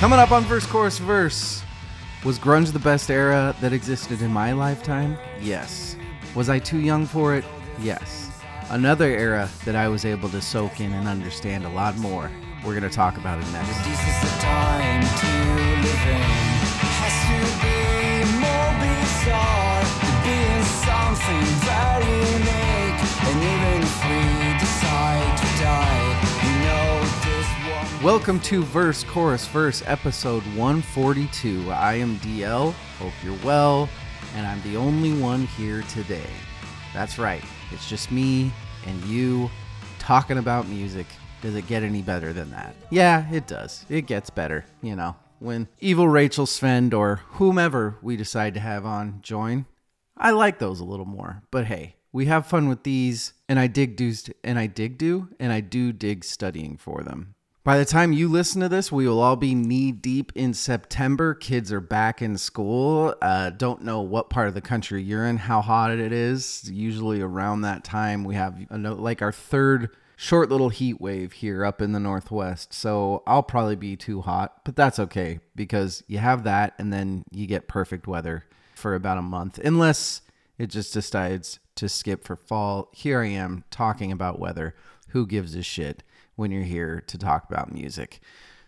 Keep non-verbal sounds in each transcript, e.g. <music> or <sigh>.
Coming up on Verse Chorus Verse. Was grunge the best era that existed in my lifetime? Yes. Was I too young for it? Yes. Another era that I was able to soak in and understand a lot more. We're going to talk about it next. Welcome to Verse Chorus Verse, episode 142. I am DL. Hope you're well, and I'm the only one here today. That's right, it's just me and you talking about music. Does it get any better than that? Yeah, it does. It gets better, you know. When evil Rachel Sven or whomever we decide to have on join, I like those a little more. But hey, we have fun with these, and I dig do and I dig do, and I do dig studying for them. By the time you listen to this, we will all be knee deep in September. Kids are back in school. Uh, don't know what part of the country you're in, how hot it is. Usually around that time, we have a like our third short little heat wave here up in the northwest. So I'll probably be too hot, but that's okay because you have that, and then you get perfect weather for about a month, unless it just decides to skip for fall. Here I am talking about weather. Who gives a shit when you're here to talk about music?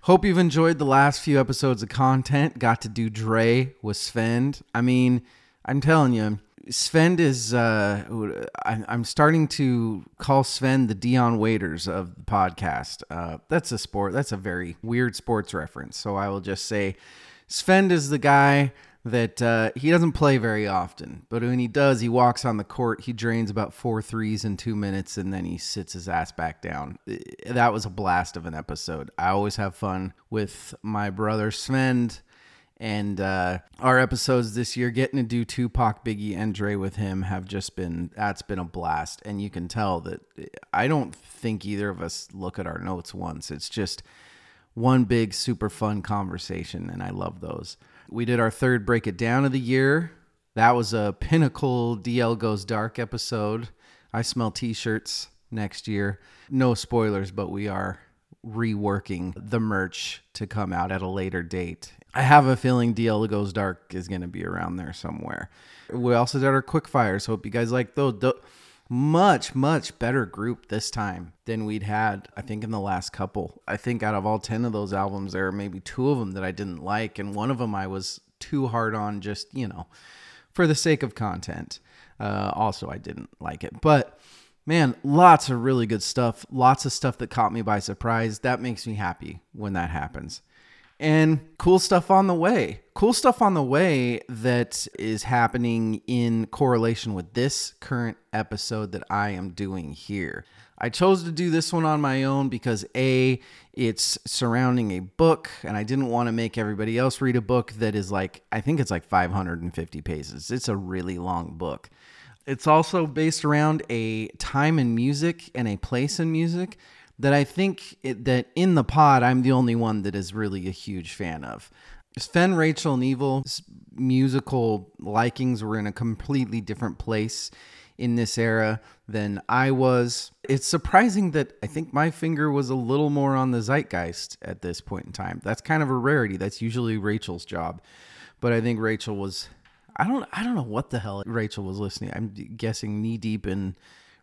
Hope you've enjoyed the last few episodes of content. Got to do Dre with Sven. I mean, I'm telling you, Sven is. Uh, I'm starting to call Sven the Dion Waiters of the podcast. Uh, that's a sport. That's a very weird sports reference. So I will just say, Sven is the guy that uh, he doesn't play very often, but when he does, he walks on the court, he drains about four threes in two minutes, and then he sits his ass back down. That was a blast of an episode. I always have fun with my brother Sven, and uh, our episodes this year, getting to do Tupac, Biggie, and Dre with him, have just been that's been a blast. And you can tell that I don't think either of us look at our notes once. It's just one big super fun conversation, and I love those. We did our third break it down of the year. That was a pinnacle DL Goes Dark episode. I smell t shirts next year. No spoilers, but we are reworking the merch to come out at a later date. I have a feeling DL Goes Dark is going to be around there somewhere. We also did our quick fires. Hope you guys like those. Much much better group this time than we'd had i think in the last couple. I think out of all 10 of those albums there are maybe two of them that i didn't like and one of them i was too hard on just you know for the sake of content. Uh, also i didn't like it. But man lots of really good stuff. Lots of stuff that caught me by surprise. That makes me happy when that happens and cool stuff on the way. Cool stuff on the way that is happening in correlation with this current episode that I am doing here. I chose to do this one on my own because A, it's surrounding a book, and I didn't want to make everybody else read a book that is like, I think it's like 550 pages. It's a really long book. It's also based around a time in music and a place in music that I think it, that in the pod I'm the only one that is really a huge fan of. Sven, Rachel, and Evil's musical likings were in a completely different place in this era than I was. It's surprising that I think my finger was a little more on the zeitgeist at this point in time. That's kind of a rarity. That's usually Rachel's job. But I think Rachel was I don't I don't know what the hell Rachel was listening. I'm guessing knee deep in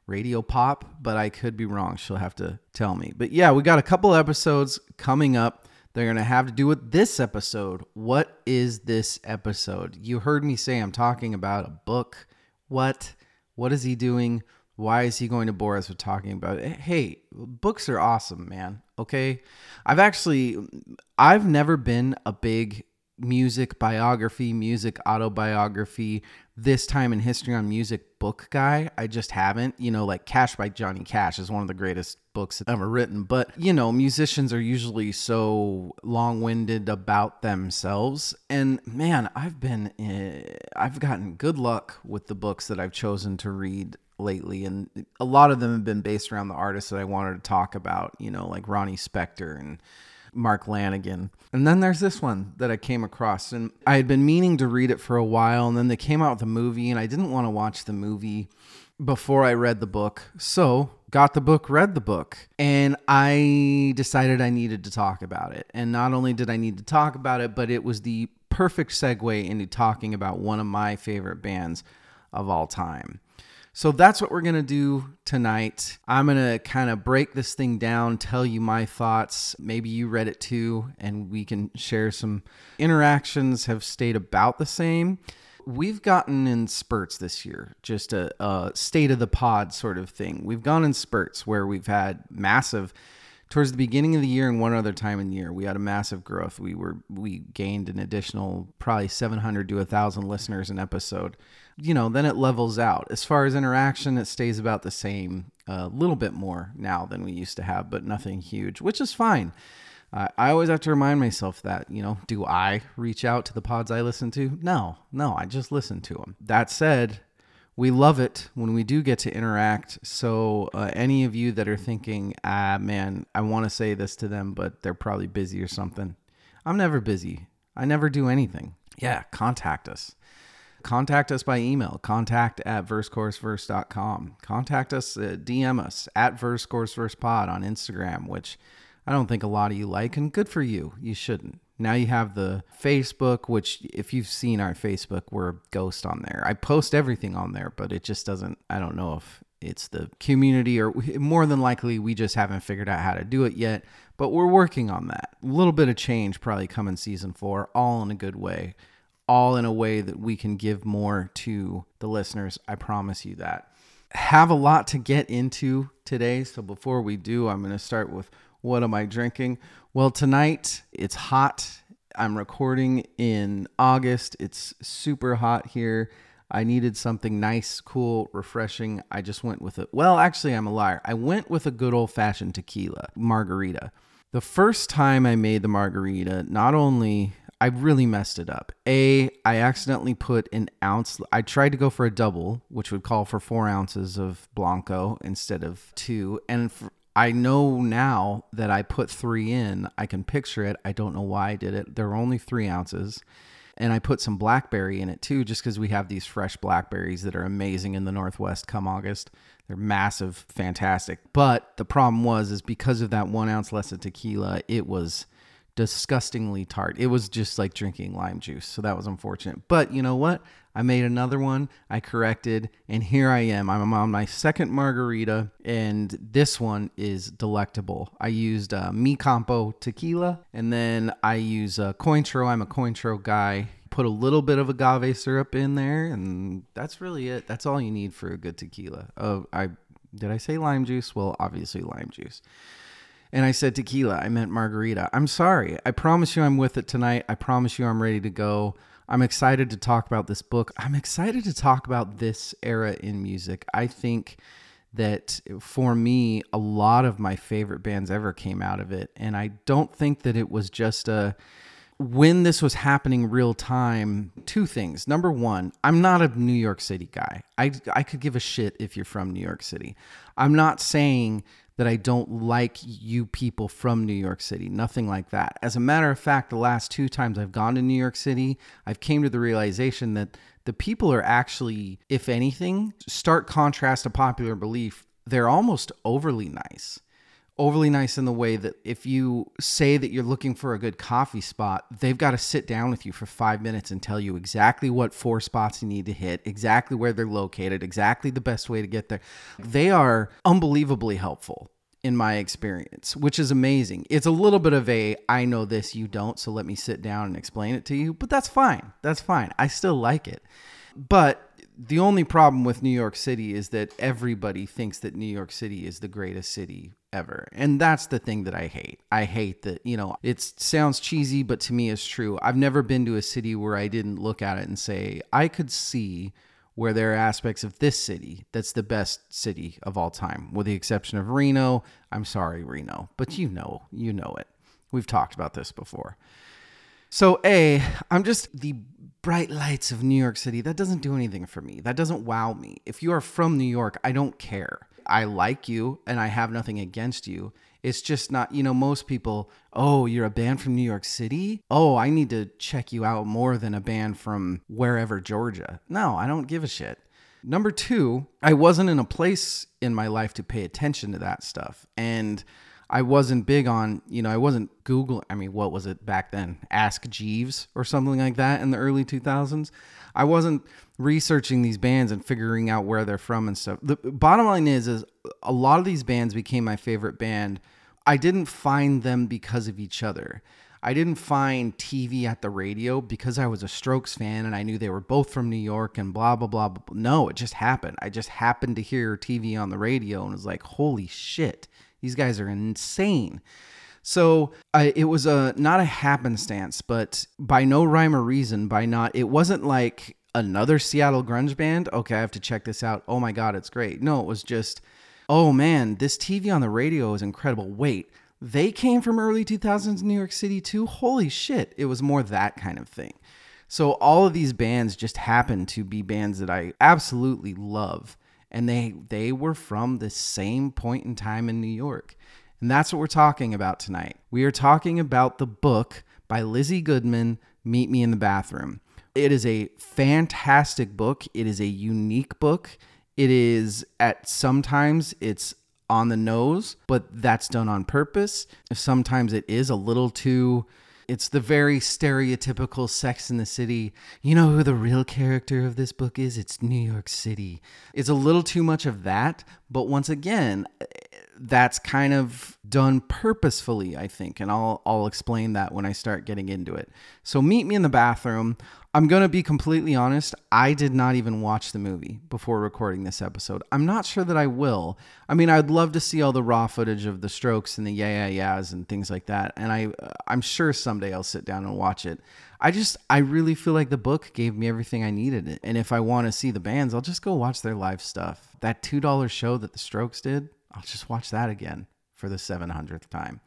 radio pop, but I could be wrong. She'll have to tell me. But yeah, we got a couple episodes coming up. They're going to have to do with this episode. What is this episode? You heard me say I'm talking about a book. What? What is he doing? Why is he going to bore us with talking about it? Hey, books are awesome, man. Okay. I've actually, I've never been a big music biography, music autobiography, this time in history on music book guy. I just haven't. You know, like Cash by Johnny Cash is one of the greatest books ever written. But, you know, musicians are usually so long winded about themselves. And man, I've been, uh, I've gotten good luck with the books that I've chosen to read lately and a lot of them have been based around the artists that I wanted to talk about, you know, like Ronnie Spector and Mark Lanegan. And then there's this one that I came across, and I had been meaning to read it for a while, and then they came out with a movie, and I didn't want to watch the movie before I read the book. So got the book, read the book, and I decided I needed to talk about it. And not only did I need to talk about it, but it was the perfect segue into talking about one of my favorite bands of all time. So that's what we're going to do tonight. I'm going to kind of break this thing down, tell you my thoughts. Maybe you read it too, and we can share some interactions, have stayed about the same. We've gotten in spurts this year, just a, a state of the pod sort of thing. We've gone in spurts where we've had massive towards the beginning of the year and one other time in the year we had a massive growth we were we gained an additional probably 700 to 1000 listeners an episode you know then it levels out as far as interaction it stays about the same a little bit more now than we used to have but nothing huge which is fine uh, I always have to remind myself that, you know, do I reach out to the pods I listen to? No, no, I just listen to them. That said, we love it when we do get to interact. So, uh, any of you that are thinking, ah, man, I want to say this to them, but they're probably busy or something, I'm never busy. I never do anything. Yeah, contact us. Contact us by email, contact at versechorusverse.com. Contact us, uh, DM us at versechorusversepod on Instagram, which I don't think a lot of you like, and good for you. You shouldn't. Now you have the Facebook, which if you've seen our Facebook, we're a ghost on there. I post everything on there, but it just doesn't, I don't know if it's the community or more than likely we just haven't figured out how to do it yet, but we're working on that. A little bit of change probably coming season four, all in a good way, all in a way that we can give more to the listeners. I promise you that. Have a lot to get into today. So before we do, I'm going to start with what am I drinking? Well, tonight it's hot. I'm recording in August. It's super hot here. I needed something nice, cool, refreshing. I just went with it. Well, actually, I'm a liar. I went with a good old fashioned tequila margarita. The first time I made the margarita, not only I really messed it up. A, I accidentally put an ounce. I tried to go for a double, which would call for four ounces of Blanco instead of two. And I know now that I put three in. I can picture it. I don't know why I did it. There were only three ounces. And I put some blackberry in it too, just because we have these fresh blackberries that are amazing in the Northwest come August. They're massive, fantastic. But the problem was, is because of that one ounce less of tequila, it was disgustingly tart. It was just like drinking lime juice. So that was unfortunate. But you know what? I made another one. I corrected, and here I am. I'm on my second margarita, and this one is delectable. I used uh, Mi Campo tequila, and then I use uh, Cointreau. I'm a Cointreau guy. Put a little bit of agave syrup in there, and that's really it. That's all you need for a good tequila. Oh, I did I say lime juice? Well, obviously lime juice and I said tequila. I meant margarita. I'm sorry. I promise you I'm with it tonight. I promise you I'm ready to go. I'm excited to talk about this book. I'm excited to talk about this era in music. I think that for me, a lot of my favorite bands ever came out of it. And I don't think that it was just a. When this was happening real time, two things. Number one, I'm not a New York City guy. I, I could give a shit if you're from New York City. I'm not saying that I don't like you people from New York City. Nothing like that. As a matter of fact, the last two times I've gone to New York City, I've came to the realization that the people are actually, if anything, stark contrast to popular belief, they're almost overly nice overly nice in the way that if you say that you're looking for a good coffee spot, they've got to sit down with you for five minutes and tell you exactly what four spots you need to hit, exactly where they're located, exactly the best way to get there. They are unbelievably helpful in my experience, which is amazing. It's a little bit of a I know this, you don't, so let me sit down and explain it to you, but that's fine. That's fine. I still like it. But the only problem with New York City is that everybody thinks that New York City is the greatest city ever. And that's the thing that I hate. I hate that, you know, it sounds cheesy, but to me it's true. I've never been to a city where I didn't look at it and say, I could see where there are aspects of this city that's the best city of all time, with the exception of Reno. I'm sorry, Reno, but you know, you know it. We've talked about this before. So, A, I'm just the bright lights of New York City. That doesn't do anything for me. That doesn't wow me. If you are from New York, I don't care. I like you and I have nothing against you. It's just not, you know, most people, oh, you're a band from New York City? Oh, I need to check you out more than a band from wherever, Georgia. No, I don't give a shit. Number two, I wasn't in a place in my life to pay attention to that stuff. And I wasn't big on, you know, I wasn't Google. I mean, what was it back then? Ask Jeeves or something like that in the early 2000s. I wasn't researching these bands and figuring out where they're from and stuff. The bottom line is, is a lot of these bands became my favorite band. I didn't find them because of each other. I didn't find TV on the radio because I was a Strokes fan and I knew they were both from New York and blah, blah, blah. blah. No, it just happened. I just happened to hear TV on the radio and was like, holy shit, these guys are insane. So it was a not a happenstance, but by no rhyme or reason, by not it wasn't like another Seattle grunge band. Okay, I have to check this out. Oh my god, it's great. No, it was just, oh man, this TV on the radio is incredible. Wait, they came from early 2000s New York City too. Holy shit, it was more that kind of thing. So all of these bands just happened to be bands that I absolutely love and they they were from the same point in time in New York. And that's what we're talking about tonight. We are talking about the book by Lizzy Goodman, Meet Me in the Bathroom. It is a fantastic book. It is a unique book. It is at sometimes it's on the nose, but that's done on purpose. Sometimes it is a little too it's the very stereotypical Sex in the City. You know who the real character of this book is? It's New York City. It's a little too much of that, but once again, that's kind of done purposefully, I think, and I'll I'll explain that when I start getting into it. So meet me in the bathroom. I'm going to be completely honest. I did not even watch the movie before recording this episode. I'm not sure that I will. I mean, I'd love to see all the raw footage of the strokes and the yeah, yeah, yeahs and things like that. And I, I'm sure someday I'll sit down and watch it. I just, I really feel like the book gave me everything I needed. And if I want to see the bands, I'll just go watch their live stuff. That $2 show that the strokes did, I'll just watch that again for the 700th time.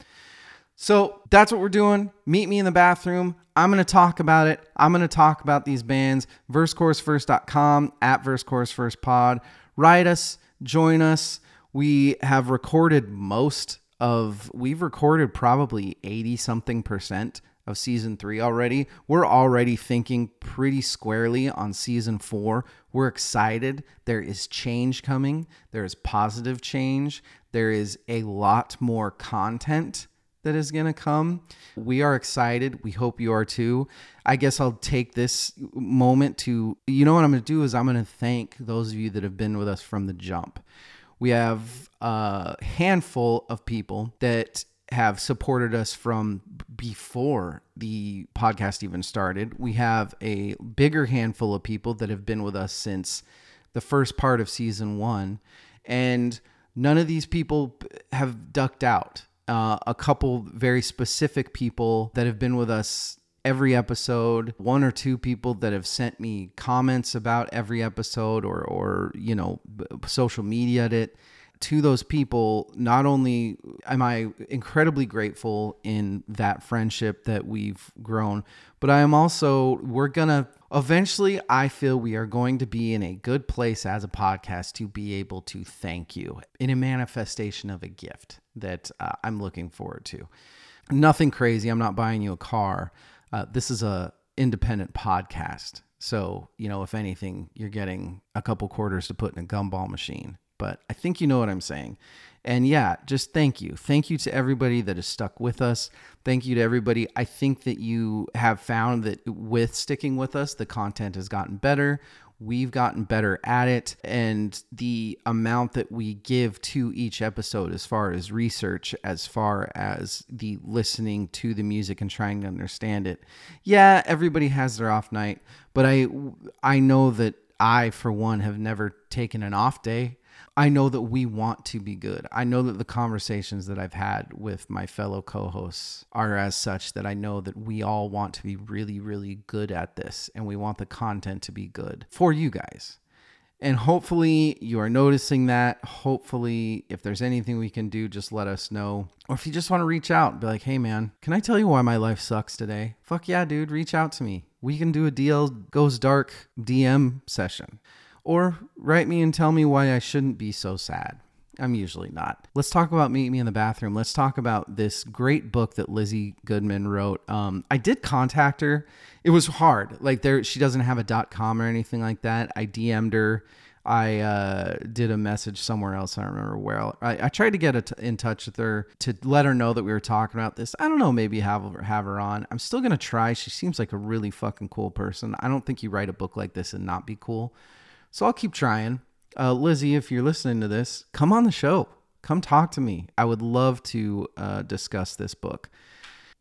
So that's what we're doing. Meet me in the bathroom. I'm going to talk about it. I'm going to talk about these bands. VerseChorusVerse.com at VerseChorusVersePod. Write us, join us. We have recorded most of, we've recorded probably 80 something percent of season three already. We're already thinking pretty squarely on season four. We're excited. There is change coming, there is positive change, there is a lot more content that is going to come. We are excited. We hope you are too. I guess I'll take this moment to, you know what I'm going to do is I'm going to thank those of you that have been with us from the jump. We have a handful of people that have supported us from before the podcast even started. We have a bigger handful of people that have been with us since the first part of season one. And none of these people have ducked out uh, a couple very specific people that have been with us every episode one or two people that have sent me comments about every episode or or you know social media it to those people not only am i incredibly grateful in that friendship that we've grown but i am also we're gonna eventually i feel we are going to be in a good place as a podcast to be able to thank you in a manifestation of a gift that uh, I'm looking forward to. Nothing crazy. I'm not buying you a car. Uh, this is a independent podcast. So, you know, if anything, you're getting a couple quarters to put in a gumball machine. But I think you know what I'm saying. And yeah, just thank you. Thank you to everybody that has stuck with us. Thank you to everybody. I think that you have found that with sticking with us, the content has gotten better. We've gotten better at it, and the amount that we give to each episode, as far as research, as far as the listening to the music and trying to understand it. Yeah, everybody has their off night, but I I know that I, for one, have never taken an off day I know that we want to be good. I know that the conversations that I've had with my fellow co hosts are as such that I know that we all want to be really, really good at this and we want the content to be good for you guys. And hopefully you are noticing that. Hopefully, if there's anything we can do, just let us know. Or if you just want to reach out, be like, hey man, can I tell you why my life sucks today? Fuck yeah, dude, reach out to me. We can do a DL Goes Dark DM session. Or write me and tell me why I shouldn't be so sad. I'm usually not. Let's talk about Meet Me in the Bathroom. Let's talk about this great book that Lizzy Goodman wrote. Um, I did contact her. It was hard. Like there, she doesn't have a dot .com or anything like that. I DM'd her. I uh, did a message somewhere else. I don't remember where. I, I tried to get in touch with her to let her know that we were talking about this. I don't know, maybe have her, have her on. I'm still gonna try. She seems like a really fucking cool person. I don't think you write a book like this and not be cool. So I'll keep trying. Uh, Lizzy, if you're listening to this, come on the show. Come talk to me. I would love to uh, discuss this book.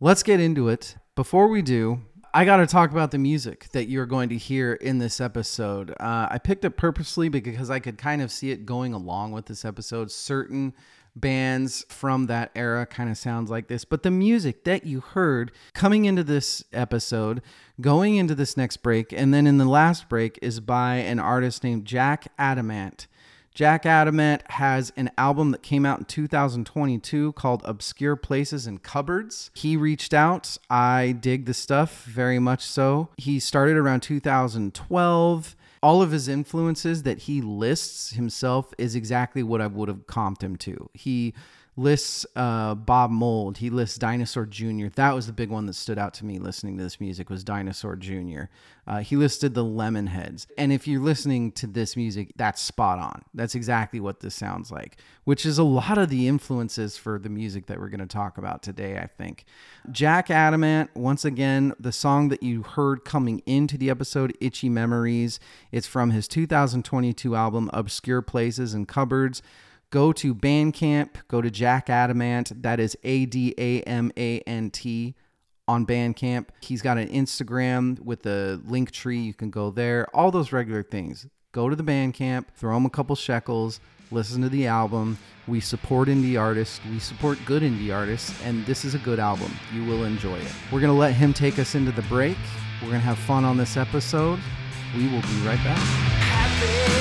Let's get into it. Before we do, I got to talk about the music that you're going to hear in this episode. Uh, I picked it purposely because I could kind of see it going along with this episode. Certain bands from that era kind of sounds like this, but the music that you heard coming into this episode, going into this next break, and then in the last break is by an artist named Jack Adamant. Jack Adamant has an album that came out in 2022 called Obscure Places and Cupboards. He reached out. I dig the stuff very much so. He started around 2012. All of his influences that he lists himself is exactly what I would have comped him to. He lists uh, Bob Mould. He lists Dinosaur Jr. That was the big one that stood out to me listening to this music was Dinosaur Jr. Uh, he listed the Lemonheads. And if you're listening to this music, that's spot on. That's exactly what this sounds like, which is a lot of the influences for the music that we're going to talk about today, I think. Jack Adamant, once again, the song that you heard coming into the episode, Itchy Memories, it's from his 2022 album, Obscure Places and Cupboards go to Bandcamp, go to Jack Adamant. That is A D A M A N T on Bandcamp. He's got an Instagram with a link tree. You can go there. All those regular things. Go to the Bandcamp, throw him a couple shekels, listen to the album. We support indie artists. We support good indie artists, and this is a good album. You will enjoy it. We're going to let him take us into the break. We're going to have fun on this episode. We will be right back. Happy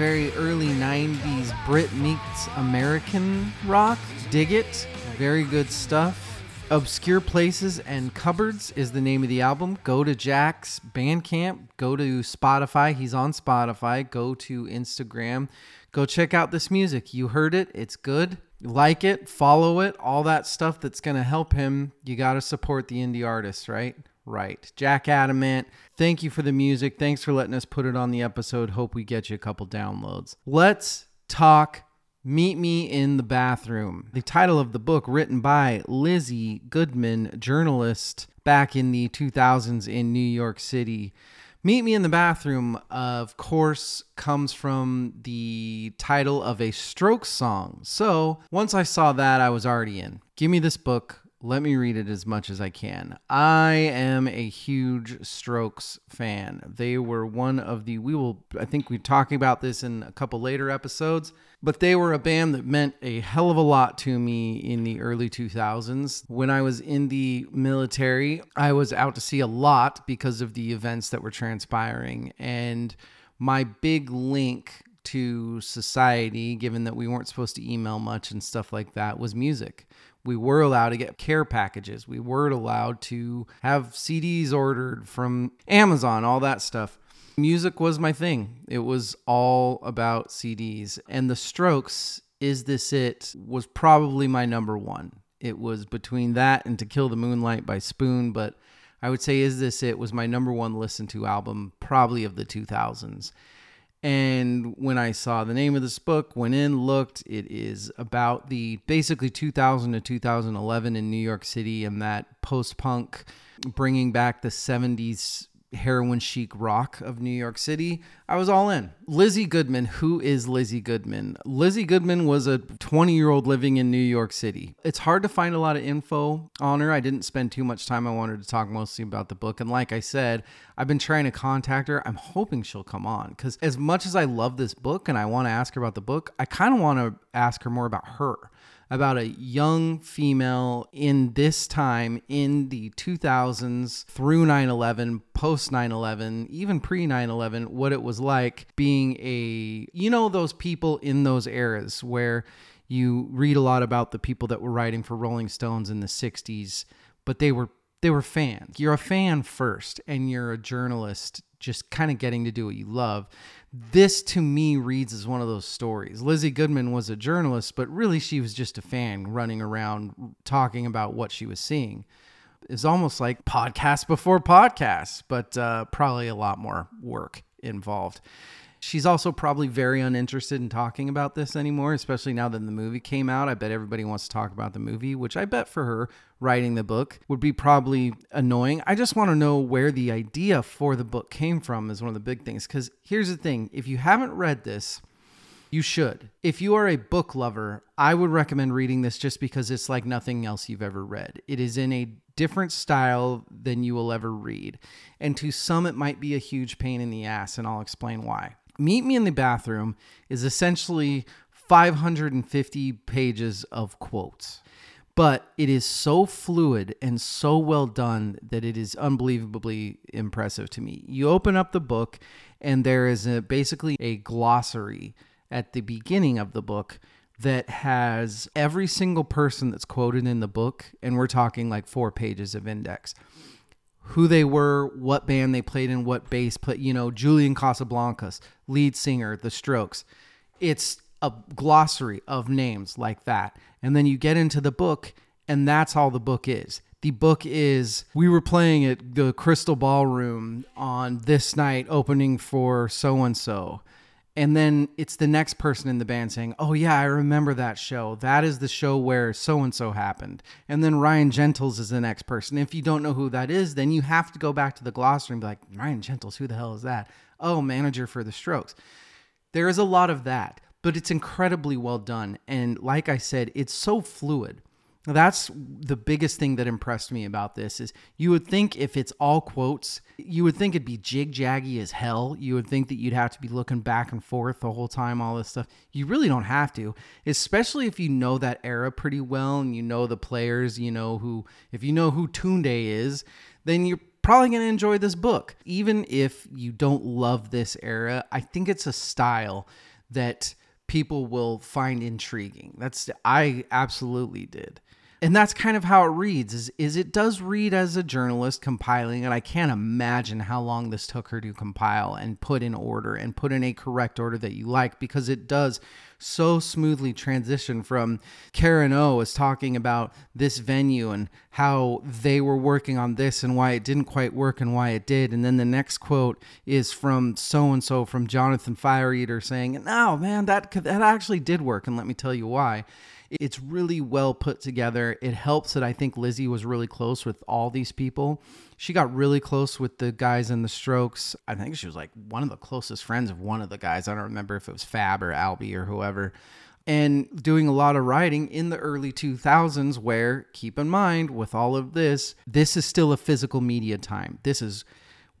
Very early 90s Brit meets American rock. Dig it. Very good stuff. Obscure Places and Cupboards is the name of the album. Go to Jack's Bandcamp, go to Spotify. He's on Spotify. Go to Instagram. Go check out this music. You heard it, it's good. Like it, follow it, all that stuff that's going to help him. You got to support the indie artists, right? Right. Jack Adamant, thank you for the music. Thanks for letting us put it on the episode. Hope we get you a couple downloads. Let's talk Meet Me in the Bathroom. The title of the book, written by Lizzy Goodman, journalist back in the 2000s in New York City. Meet Me in the Bathroom, of course, comes from the title of a Strokes song. So once I saw that, I was already in. Give me this book. Let me read it as much as I can. I am a huge Strokes fan. They were one of the, we will, I think we're talking about this in a couple later episodes, but they were a band that meant a hell of a lot to me in the early 2000s. When I was in the military, I was out to see a lot because of the events that were transpiring. And my big link to society, given that we weren't supposed to email much and stuff like that, was music. We were allowed to get care packages. We were allowed to have CDs ordered from Amazon, all that stuff. Music was my thing. It was all about CDs. And The Strokes, Is This It, was probably my number one. It was between that and To Kill the Moonlight by Spoon, but I would say Is This It was my number one listen to album, probably of the 2000s. And when I saw the name of this book, went in, looked, it is about the basically 2000 to 2011 in New York City and that post punk bringing back the 70s heroin chic rock of New York City. I was all in. Lizzy Goodman, who is Lizzy Goodman? Lizzy Goodman was a 20 year old living in New York City. It's hard to find a lot of info on her. I didn't spend too much time. I wanted to talk mostly about the book. And like I said, I've been trying to contact her. I'm hoping she'll come on because as much as I love this book and I want to ask her about the book, I kind of want to ask her more about her, about a young female in this time in the 2000s through 9 11, post 9 11, even pre 9 11, what it was like being a, you know, those people in those eras where you read a lot about the people that were writing for Rolling Stones in the 60s, but they were they were fans. You're a fan first and you're a journalist just kind of getting to do what you love. This to me reads as one of those stories. Lizzy Goodman was a journalist, but really she was just a fan running around talking about what she was seeing. It's almost like podcast before podcast, but uh, probably a lot more work involved. She's also probably very uninterested in talking about this anymore, especially now that the movie came out. I bet everybody wants to talk about the movie, which I bet for her writing the book would be probably annoying. I just want to know where the idea for the book came from, is one of the big things. Because here's the thing if you haven't read this, you should. If you are a book lover, I would recommend reading this just because it's like nothing else you've ever read. It is in a different style than you will ever read. And to some, it might be a huge pain in the ass, and I'll explain why. Meet Me in the Bathroom is essentially 550 pages of quotes. But it is so fluid and so well done that it is unbelievably impressive to me. You open up the book, and there is a, basically a glossary at the beginning of the book that has every single person that's quoted in the book, and we're talking like four pages of index who they were, what band they played in, what bass play, you know, Julian Casablancas, lead singer, The Strokes. It's a glossary of names like that. And then you get into the book, and that's all the book is. The book is we were playing at the Crystal Ballroom on this night, opening for so and so and then it's the next person in the band saying, "Oh yeah, I remember that show. That is the show where so and so happened." And then Ryan Gentles is the next person. If you don't know who that is, then you have to go back to the glossary and be like, "Ryan Gentles, who the hell is that?" Oh, manager for the Strokes. There is a lot of that, but it's incredibly well done and like I said, it's so fluid. That's the biggest thing that impressed me about this is you would think if it's all quotes, you would think it'd be jig jaggy as hell. You would think that you'd have to be looking back and forth the whole time, all this stuff. You really don't have to, especially if you know that era pretty well and you know the players, you know who, if you know who Tunde is, then you're probably going to enjoy this book. Even if you don't love this era, I think it's a style that people will find intriguing. That's I absolutely did and that's kind of how it reads is, is it does read as a journalist compiling and i can't imagine how long this took her to compile and put in order and put in a correct order that you like because it does so smoothly transition from karen o is talking about this venue and how they were working on this and why it didn't quite work and why it did and then the next quote is from so and so from jonathan fire eater saying no man that that actually did work and let me tell you why it's really well put together. It helps that I think Lizzy was really close with all these people. She got really close with the guys in the Strokes. I think she was like one of the closest friends of one of the guys. I don't remember if it was Fab or Albie or whoever. And doing a lot of writing in the early 2000s, where, keep in mind, with all of this, this is still a physical media time. This is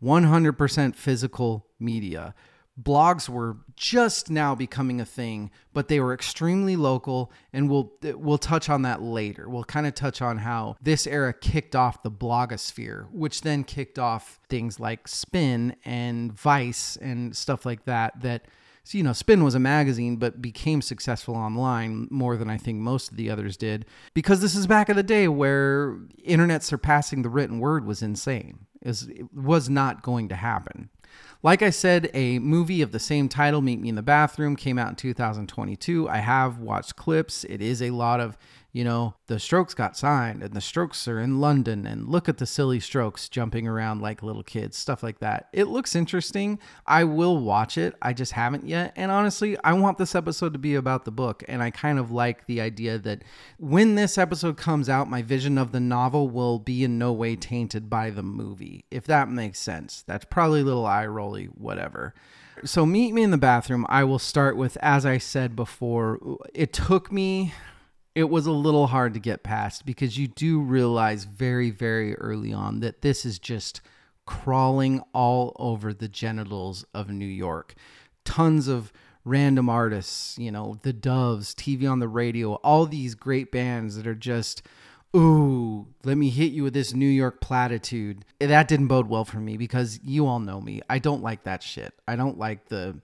100% physical media blogs were just now becoming a thing, but they were extremely local and we'll we'll touch on that later. We'll kind of touch on how this era kicked off the blogosphere, which then kicked off things like Spin and Vice and stuff like that that so, you know, Spin was a magazine, but became successful online more than I think most of the others did because this is back in the day where internet surpassing the written word was insane. It was, it was not going to happen. Like I said, a movie of the same title, Meet Me in the Bathroom, came out in 2022. I have watched clips. It is a lot of you know, the strokes got signed and the strokes are in London and look at the silly strokes jumping around like little kids, stuff like that. It looks interesting. I will watch it. I just haven't yet. And honestly, I want this episode to be about the book. And I kind of like the idea that when this episode comes out, my vision of the novel will be in no way tainted by the movie, if that makes sense. That's probably a little eye rolly, whatever. So, meet me in the bathroom. I will start with, as I said before, it took me it was a little hard to get past because you do realize very, very early on that this is just crawling all over the genitals of New York. Tons of random artists, you know, the Doves, TV on the radio, all these great bands that are just, ooh, let me hit you with this New York platitude. That didn't bode well for me because you all know me. I don't like that shit. I don't like the,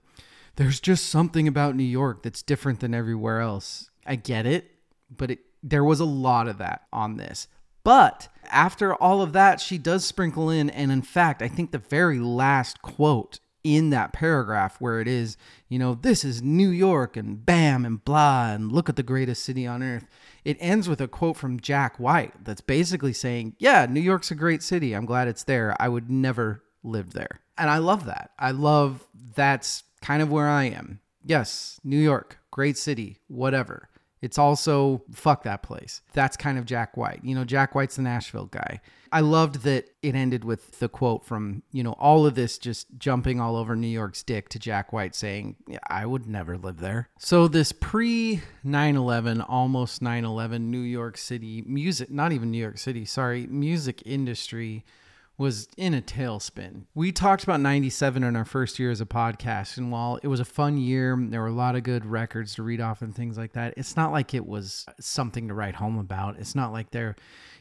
there's just something about New York that's different than everywhere else. I get it, but it, there was a lot of that on this. But after all of that, she does sprinkle in, and in fact, I think the very last quote in that paragraph where it is, you know, this is New York and bam and blah and look at the greatest city on earth. It ends with a quote from Jack White that's basically saying, Yeah, New York's a great city. I'm glad it's there. I would never live there. And I love that. I love that's kind of where I am. Yes, New York, great city, whatever. It's also fuck that place. That's kind of Jack White. You know, Jack White's the Nashville guy. I loved that it ended with the quote from, you know, all of this just jumping all over New York's dick to Jack White saying, yeah, I would never live there. So, this pre 9 11, almost 9 11 New York City music, not even New York City, sorry, music industry was in a tailspin. We talked about 97 in our first year as a podcast, and while it was a fun year, there were a lot of good records to read off and things like that. It's not like it was something to write home about. It's not like their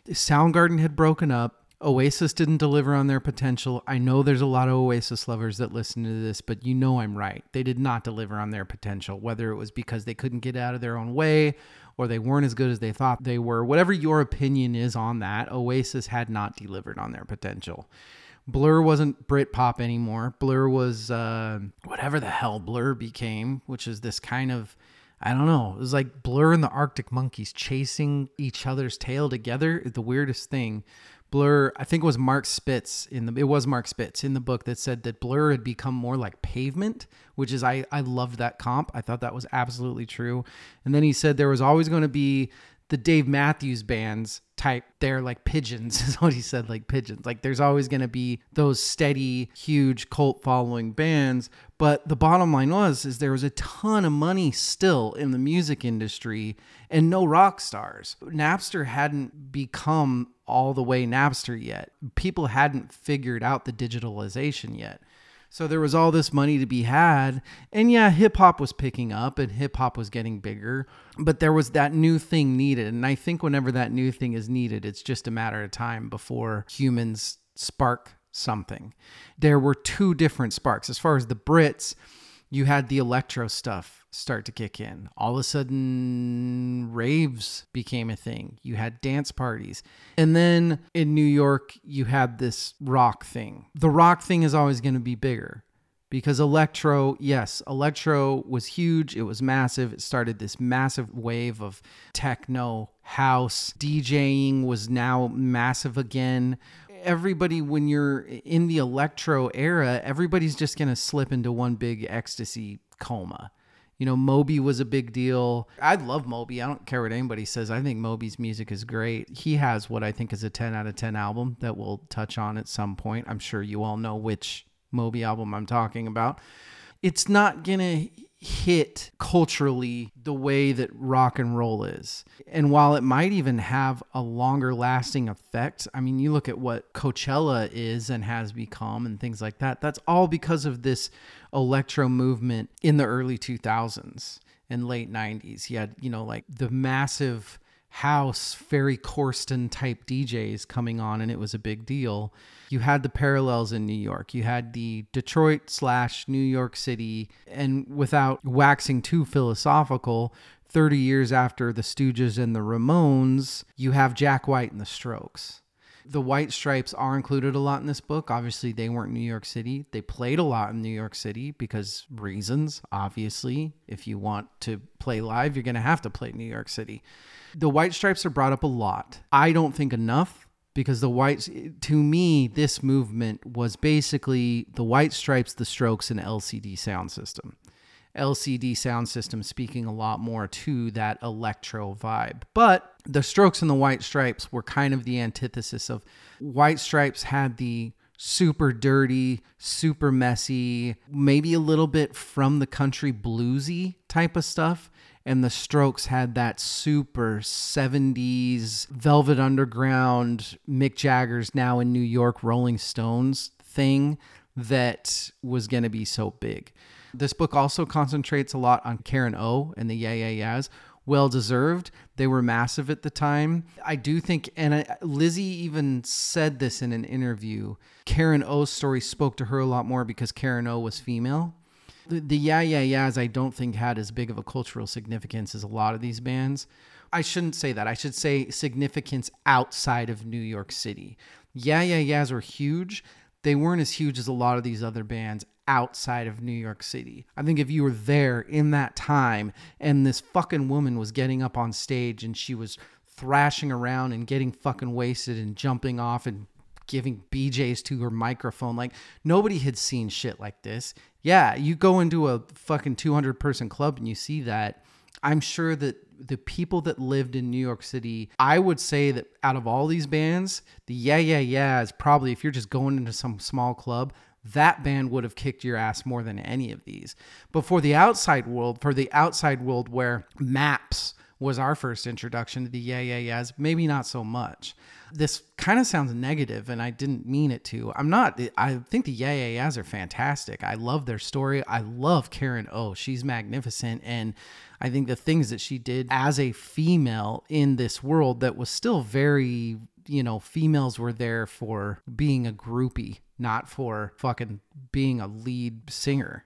Soundgarden had broken up. Oasis didn't deliver on their potential. I know there's a lot of Oasis lovers that listen to this, but you know I'm right. They did not deliver on their potential, whether it was because they couldn't get out of their own way or they weren't as good as they thought they were. Whatever your opinion is on that, Oasis had not delivered on their potential. Blur wasn't Britpop anymore. Blur was uh, whatever the hell Blur became, which is this kind of I don't know. It was like Blur and the Arctic Monkeys chasing each other's tail together. The weirdest thing. Blur, I think it was Marc Spitz in the it was Marc Spitz in the book that said that Blur had become more like pavement, which is I I loved that comp. I thought that was absolutely true. And then he said there was always going to be the Dave Matthews bands type. They're like pigeons, <laughs> is what he said, like pigeons. Like there's always going to be those steady, huge cult following bands. But the bottom line was, is there was a ton of money still in the music industry and no rock stars. Napster hadn't become all the way Napster yet. People hadn't figured out the digitalization yet. So there was all this money to be had. And yeah, hip hop was picking up and hip hop was getting bigger, but there was that new thing needed. And I think whenever that new thing is needed, it's just a matter of time before humans spark something. There were two different sparks. As far as the Brits, you had the electro stuff start to kick in. All of a sudden, raves became a thing. You had dance parties. And then in New York, you had this rock thing. The rock thing is always going to be bigger because electro, yes, electro was huge. It was massive. It started this massive wave of techno, house, DJing was now massive again everybody when you're in the electro era everybody's just going to slip into one big ecstasy coma you know, Moby was a big deal. I love Moby. I don't care what anybody says. I think Moby's music is great. He has what I think is a 10 out of 10 album that we'll touch on at some point. I'm sure you all know which Moby album I'm talking about. It's not going to hit culturally the way that rock and roll is. And while it might even have a longer lasting effect, I mean, you look at what Coachella is and has become and things like that, that's all because of this electro movement in the early 2000s and late 90s. You had, you know, like the massive house, Ferry Corsten type DJs coming on, and it was a big deal. You had the parallels in New York. You had the Detroit slash New York City, and without waxing too philosophical, 30 years after the Stooges and the Ramones, you have Jack White and the Strokes. The White Stripes are included a lot in this book. Obviously, they weren't New York City. They played a lot in New York City because reasons, obviously. If you want to play live, you're going to have to play New York City. The White Stripes are brought up a lot. I don't think enough because the white to me this movement was basically the white stripes the strokes and lcd sound system LCD sound system speaking a lot more to that electro vibe. But the Strokes and the White Stripes were kind of the antithesis of White Stripes had the super dirty, super messy, maybe a little bit from the country bluesy type of stuff. And the Strokes had that super 70s Velvet Underground, Mick Jagger's now in New York Rolling Stones thing that was going to be so big This book also concentrates a lot on Karen O and the Yeah Yeah Yeahs. Well deserved. They were massive at the time. I do think, and I, Lizzy even said this in an interview. Karen O's story spoke to her a lot more because Karen O was female. The, the Yeah Yeah Yeahs, I don't think had as big of a cultural significance as a lot of these bands. I shouldn't say that. I should say significance outside of New York City. Yeah Yeah Yeahs were huge. They weren't as huge as a lot of these other bands outside of New York City. I think if you were there in that time and this fucking woman was getting up on stage and she was thrashing around and getting fucking wasted and jumping off and giving BJs to her microphone. Like nobody had seen shit like this. Yeah, you go into a fucking 200 person club and you see that. I'm sure that the people that lived in New York City, I would say that out of all these bands, the Yeah Yeah Yeah is probably, if you're just going into some small club, that band would have kicked your ass more than any of these. But for the outside world, for the outside world where maps was our first introduction to the yeah yeah yeahs, maybe not so much. This kind of sounds negative, and I didn't mean it to. I'm not. I think the yeah yeah yeahs are fantastic. I love their story. I love Karen O. She's magnificent, and I think the things that she did as a female in this world that was still very, you know, females were there for being a groupie, not for fucking being a lead singer.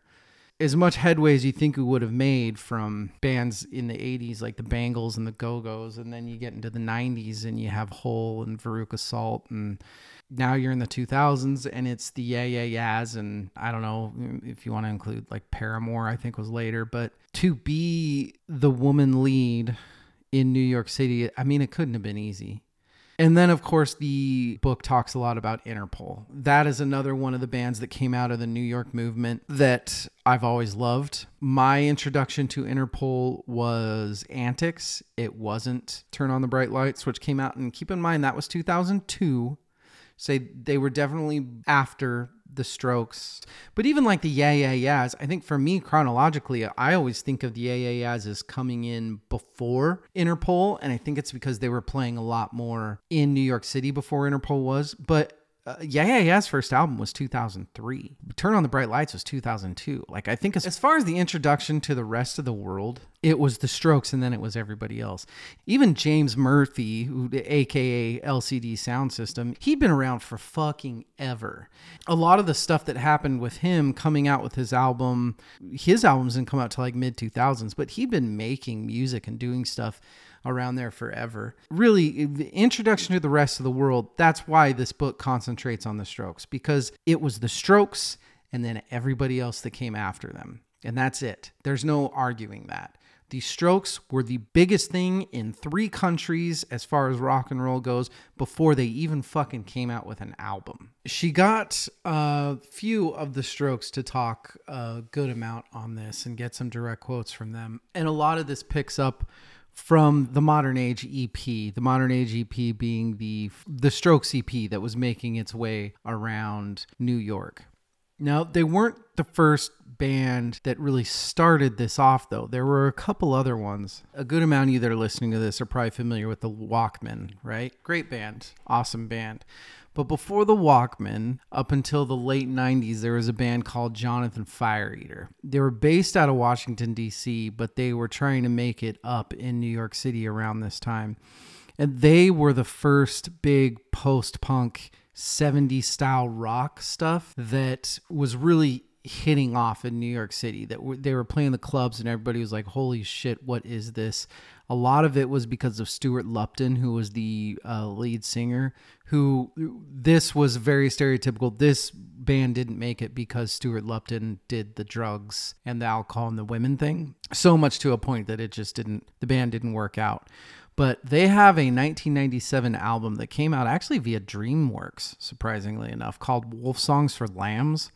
As much headway as you think we would have made from bands in the 80s like the Bangles and the Go Go's, and then you get into the 90s and you have Hole and Veruca Salt, and now you're in the 2000s and it's the Yeah Yeah Yeahs, and I don't know if you want to include like Paramore, I think was later, but to be the woman lead in New York City, I mean, it couldn't have been easy. And then, of course, the book talks a lot about Interpol. That is another one of the bands that came out of the New York movement that I've always loved. My introduction to Interpol was Antics. It wasn't Turn on the Bright Lights, which came out, and keep in mind that was 2002. Say so they were definitely after the strokes. But even like the yeah yeah yeahs, I think for me chronologically, I always think of the yeah yeah yeahs as coming in before Interpol, and I think it's because they were playing a lot more in New York City before Interpol was. But uh, yeah yeah yeah's first album was 2003 turn on the bright lights was 2002 like i think as, as far as the introduction to the rest of the world it was the strokes and then it was everybody else. Even james murphy who, aka lcd sound system he'd been around for fucking ever. A lot of the stuff that happened with him coming out with his album his albums didn't come out till like mid 2000s but he'd been making music and doing stuff around there forever. Really, the introduction to the rest of the world, that's why this book concentrates on the strokes because it was the strokes and then everybody else that came after them. And that's it. There's no arguing that. The Strokes were the biggest thing in three countries as far as rock and roll goes before they even fucking came out with an album. She got a few of the Strokes to talk a good amount on this and get some direct quotes from them. And a lot of this picks up from the Modern Age EP. The Modern Age EP being the the Strokes EP that was making its way around New York. Now, they weren't the first band that really started this off, though. There were a couple other ones. A good amount of you that are listening to this are probably familiar with the Walkmen, right? Great band, awesome band. But before the Walkmen, up until the late 90s, there was a band called Jonathan Fire Eater. They were based out of Washington, D.C., but they were trying to make it up in New York City around this time. And they were the first big post punk 70s style rock stuff that was really hitting off in New York City that they were playing the clubs and everybody was like holy shit what is this a lot of it was because of Stewart Lupton who was the uh, lead singer who this was very stereotypical this band didn't make it because Stewart Lupton did the drugs and the alcohol and the women thing so much to a point that it just didn't the band didn't work out but they have a 1997 album that came out actually via DreamWorks, surprisingly enough, called Wolf Songs for Lambs.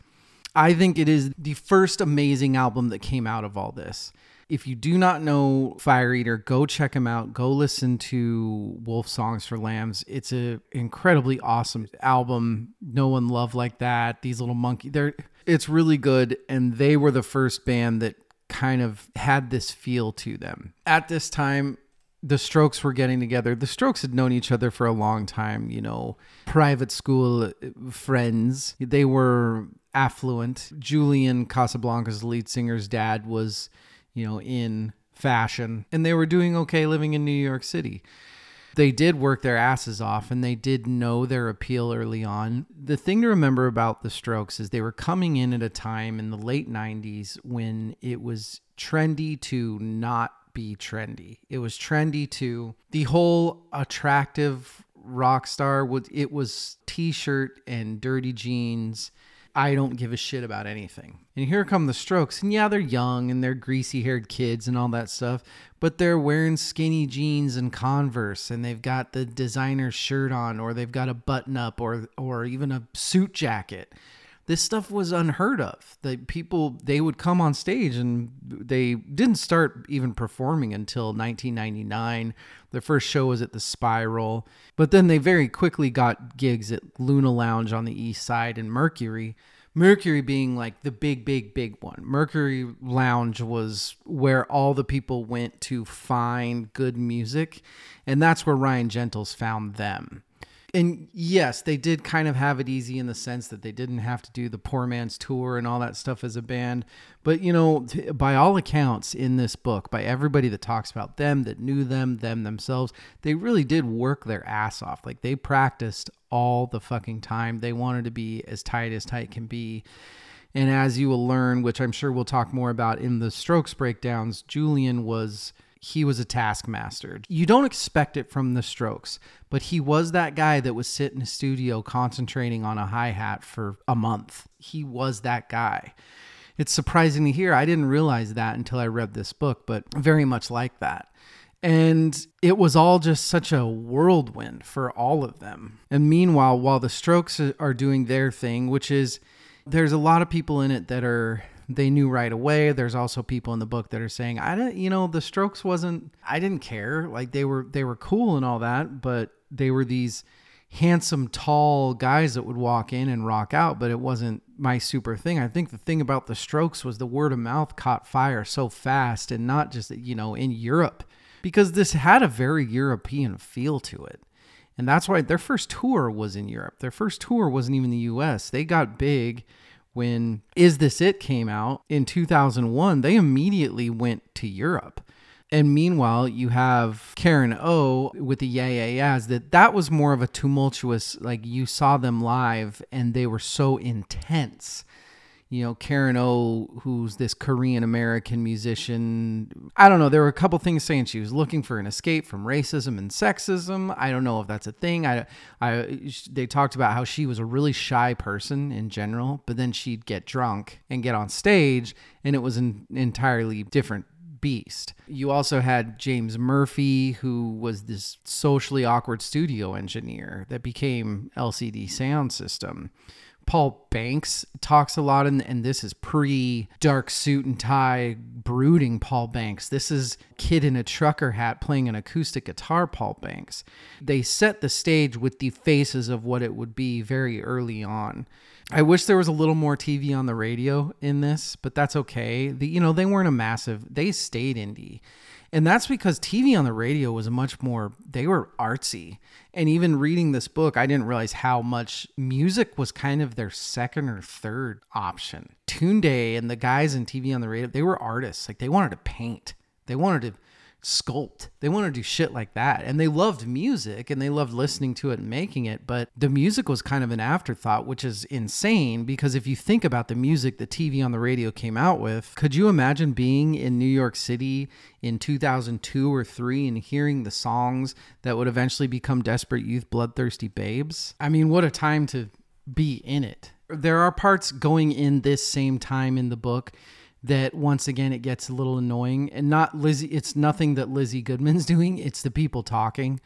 I think it is the first amazing album that came out of all this. If you do not know Fire Eater, go check him out. Go listen to Wolf Songs for Lambs. It's an incredibly awesome album. No one loved like that. These little monkey, they're it's really good. And they were the first band that kind of had this feel to them. At this time, the Strokes were getting together. The Strokes had known each other for a long time, you know, private school uh, friends. They were affluent. Julian Casablancas, lead singer's dad, was, you know, in fashion, and they were doing okay living in New York City. They did work their asses off and they did know their appeal early on. The thing to remember about the Strokes is they were coming in at a time in the late 90s when it was trendy to not be trendy. It was trendy to the whole attractive rock star would it was t-shirt and dirty jeans I don't give a shit about anything. And here come the strokes. And yeah, they're young and they're greasy haired kids and all that stuff, but they're wearing skinny jeans and Converse and they've got the designer shirt on or they've got a button up or or even a suit jacket. This stuff was unheard of. The people they would come on stage and they didn't start even performing until 1999. Their first show was at the Spiral, but then they very quickly got gigs at Luna Lounge on the East Side and Mercury. Mercury being like the big, big, big one. Mercury Lounge was where all the people went to find good music, and that's where Ryan Gentles found them and yes, they did kind of have it easy in the sense that they didn't have to do the poor man's tour and all that stuff as a band. But you know, by all accounts in this book, by everybody that talks about them, that knew them, them themselves, they really did work their ass off. Like they practiced all the fucking time. They wanted to be as tight as tight can be. And as you will learn, which I'm sure we'll talk more about in the strokes breakdowns, Julian was he was a taskmaster. You don't expect it from the strokes, but he was that guy that was sitting in a studio concentrating on a hi hat for a month. He was that guy. It's surprising to hear. I didn't realize that until I read this book, but very much like that. And it was all just such a whirlwind for all of them. And meanwhile, while the strokes are doing their thing, which is there's a lot of people in it that are they knew right away. There's also people in the book that are saying, I don't, you know, the Strokes wasn't, I didn't care. Like they were, they were cool and all that, but they were these handsome, tall guys that would walk in and rock out, but it wasn't my super thing. I think the thing about the Strokes was the word of mouth caught fire so fast and not just, you know, in Europe because this had a very European feel to it. And that's why their first tour was in Europe. Their first tour wasn't even the US. They got big when Is This It came out in 2001, they immediately went to Europe. And meanwhile, you have Karen O with the Yeah Yeah Yeahs that that was more of a tumultuous, like you saw them live and they were so intense you know, Karen O, who's this Korean American musician. I don't know. There were a couple things saying she was looking for an escape from racism and sexism. I don't know if that's a thing. I, I, they talked about how she was a really shy person in general, but then she'd get drunk and get on stage, and it was an entirely different beast. You also had James Murphy, who was this socially awkward studio engineer that became LCD Soundsystem. Paul Banks talks a lot, and, and this is pre dark suit and tie brooding Paul Banks. This is kid in a trucker hat playing an acoustic guitar, Paul Banks. They set the stage with the faces of what it would be very early on. I wish there was a little more TV on the radio in this, but that's okay. The, you know, they weren't a massive, they stayed indie. And that's because TV on the radio was much more, they were artsy. And even reading this book, I didn't realize how much music was kind of their second or third option. Tunde and the guys in TV on the radio, they were artists. Like they wanted to paint, they wanted to sculpt. They want to do shit like that. And they loved music and they loved listening to it and making it, but the music was kind of an afterthought, which is insane because if you think about the music the TV on the radio came out with, could you imagine being in New York City in 2002 or 3 and hearing the songs that would eventually become Desperate Youth Bloodthirsty Babes? I mean, what a time to be in it. There are parts going in this same time in the book that once again it gets a little annoying and not Lizzy it's nothing that Lizzy Goodman's <laughs> doing. It's the people talking.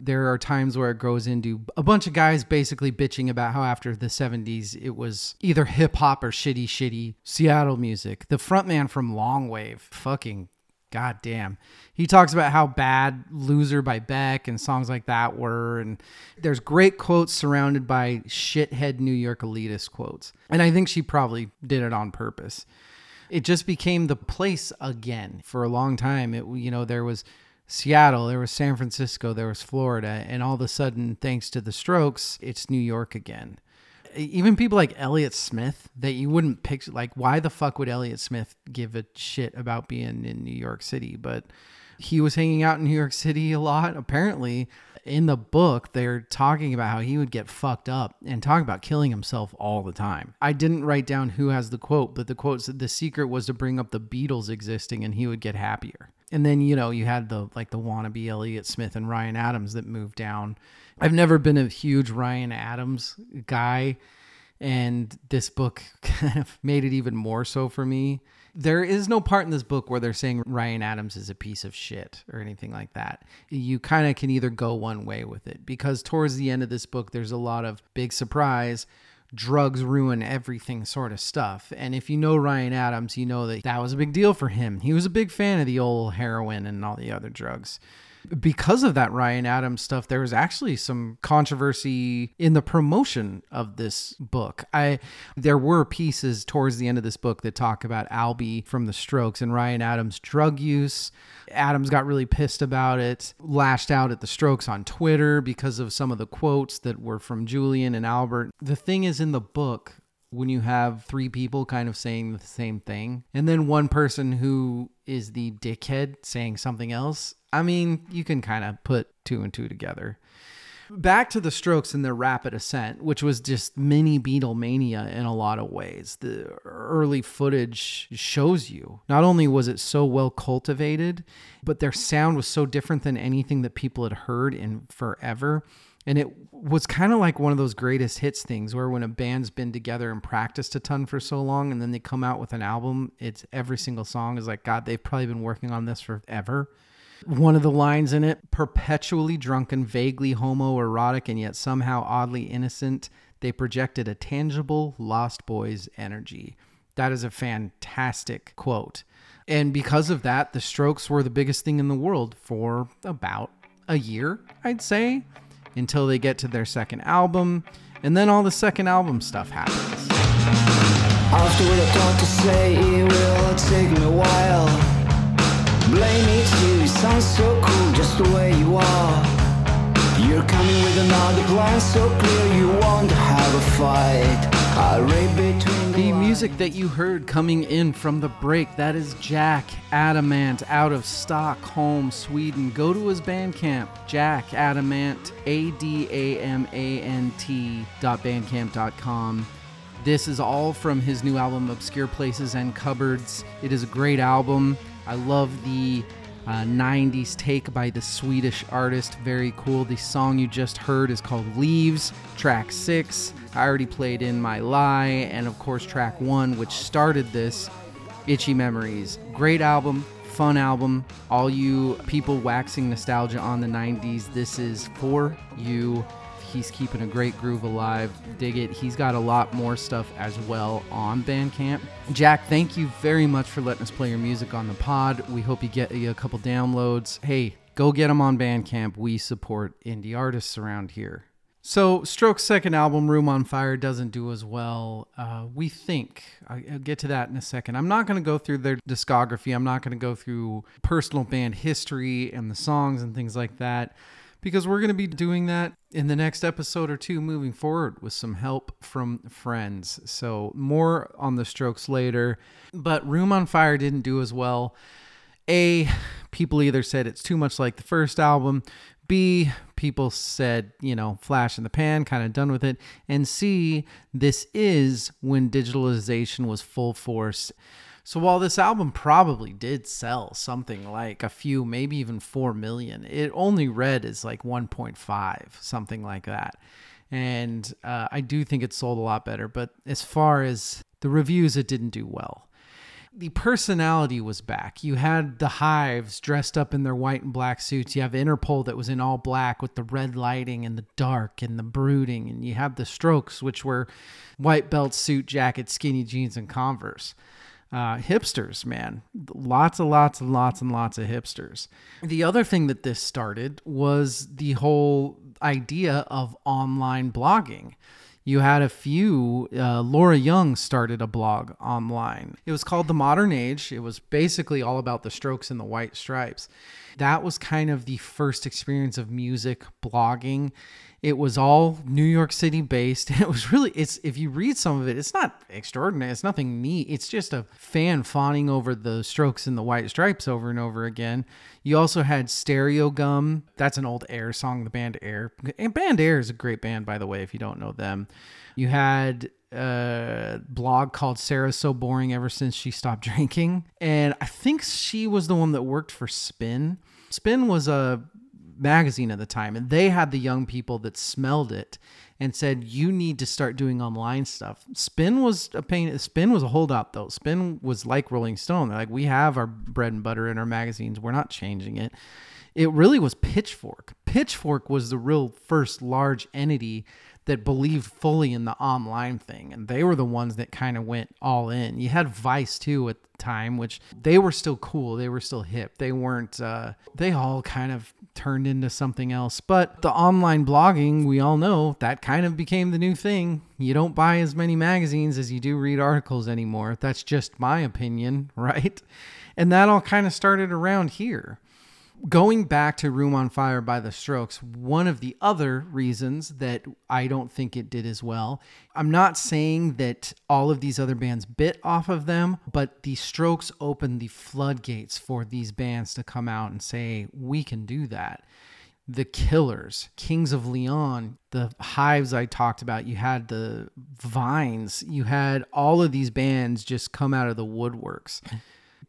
There are times where it goes into a bunch of guys basically bitching about how after the 70s it was either hip hop or shitty shitty Seattle music. The frontman from Longwave fucking goddamn. He talks about how bad loser by beck and songs like that were and there's great quotes surrounded by shithead new york elitist quotes. And i think she probably did it on purpose it just became the place again for a long time. It you know there was Seattle, there was San Francisco, there was Florida, and all of a sudden, thanks to the Strokes, it's New York again. even people like Elliott Smith that you wouldn't picture. Like, why the fuck would Elliott Smith give a shit about being in New York City? But he was hanging out in New York City a lot. Apparently, in the book, they're talking about how he would get fucked up and talk about killing himself all the time. I didn't write down who has the quote, but the quote said the secret was to bring up the Beatles existing and he would get happier. And then, you know, you had the like the wannabe Elliott Smith and Ryan Adams that moved down. I've never been a huge Ryan Adams guy, and this book <laughs> kind of made it even more so for me. There is no part in this book where they're saying Ryan Adams is a piece of shit or anything like that. You kind of can either go one way with it because towards the end of this book, there's a lot of big surprise. Drugs ruin everything, sort of stuff. And if you know Ryan Adams, you know that that was a big deal for him. He was a big fan of the old heroin and all the other drugs because of that Ryan Adams stuff, there was actually some controversy in the promotion of this book. I there were pieces towards the end of this book that talk about Albie from the Strokes and Ryan Adams' drug use. Adams got really pissed about it, lashed out at the Strokes on Twitter because of some of the quotes that were from Julian and Albert. The thing is in the book, when you have three people kind of saying the same thing and then one person who is the dickhead saying something else i mean you can kind of put two and two together. Back to the strokes and their rapid ascent which was just mini beatlemania in a lot of ways. The early footage shows you not only was it so well cultivated but their sound was so different than anything that people had heard in forever. And it was kind of like one of those greatest hits things where when a band's been together and practiced a ton for so long and then they come out with an album, it's every single song is like, God, they've probably been working on this forever. One of the lines in it perpetually drunken, vaguely homoerotic, and yet somehow oddly innocent, they projected a tangible Lost Boys energy. That is a fantastic quote. And because of that, the Strokes were the biggest thing in the world for about a year, I'd say until they get to their second album, and then all the second album stuff happens. After what got to say, it will take me a while. Blame it you, you sound so cool just the way you are. You're coming with another plan so clear you want to have a fight. Between The music that you heard coming in from the break, that is Jack Adamant out of Stockholm, Sweden. Go to his Bandcamp, Jack Adamant, A D A M A N T dot bandcamp.com. This is all from his new album, Obscure Places and Cupboards. It is a great album. I love the uh, 90s take by the Swedish artist. Very cool. The song you just heard is called Leaves, track six. I already played in My Lie, and of course, track one, which started this Itchy Memories. Great album, fun album. All you people waxing nostalgia on the 90s, this is for you. He's keeping a great groove alive. Dig it. He's got a lot more stuff as well on Bandcamp. Jack, thank you very much for letting us play your music on the pod. We hope you get you a couple downloads. Hey, go get them on Bandcamp. We support indie artists around here. So, Stroke's second album, Room on Fire, doesn't do as well. Uh, we think. I'll get to that in a second. I'm not going to go through their discography. I'm not going to go through personal band history and the songs and things like that because we're going to be doing that in the next episode or two moving forward with some help from friends. So, more on the strokes later. But Room on Fire didn't do as well. A, people either said it's too much like the first album. B, people said, you know, flash in the pan, kind of done with it. And C, this is when digitalization was full force. So while this album probably did sell something like a few, maybe even 4 million, it only read as like 1.5, something like that. And uh, I do think it sold a lot better. But as far as the reviews, it didn't do well. The personality was back. You had the Hives dressed up in their white and black suits. You have Interpol that was in all black with the red lighting and the dark and the brooding. And you have the Strokes, which were white belt suit jacket, skinny jeans, and Converse uh, hipsters, man. Lots and lots and lots and lots of hipsters. The other thing that this started was the whole idea of online blogging. You had a few, uh, Laura Young started a blog online. It was called The Modern Age. It was basically all about the strokes and the white stripes. That was kind of the first experience of music blogging It was all New York City based. <laughs> And it was really, it's, if you read some of it, it's not extraordinary. It's nothing neat. It's just a fan fawning over the strokes and the white stripes over and over again. You also had Stereogum. That's an old Air song, the band Air. And band Air is a great band, by the way, if you don't know them. You had a blog called Sarah's So Boring Ever Since She Stopped Drinking. And I think she was the one that worked for Spin. Spin was a magazine at the time, and they had the young people that smelled it and said, You need to start doing online stuff. Spin was a pain. Spin was a holdout, though. Spin was like Rolling Stone. They're like, We have our bread and butter in our magazines, we're not changing it. It really was Pitchfork. Pitchfork was the real first large entity that believed fully in the online thing and they were the ones that kind of went all in. You had vice too at the time which they were still cool they were still hip. They weren't uh, they all kind of turned into something else. But the online blogging we all know that kind of became the new thing. You don't buy as many magazines as you do read articles anymore. That's just my opinion <laughs> right? And that all kind of started around here going back to Room on Fire by the Strokes, one of the other reasons that I don't think it did as well, I'm not saying that all of these other bands bit off of them, but the Strokes opened the floodgates for these bands to come out and say, we can do that. The Killers, Kings of Leon, the Hives I talked about, you had the Vines, you had all of these bands just come out of the woodworks.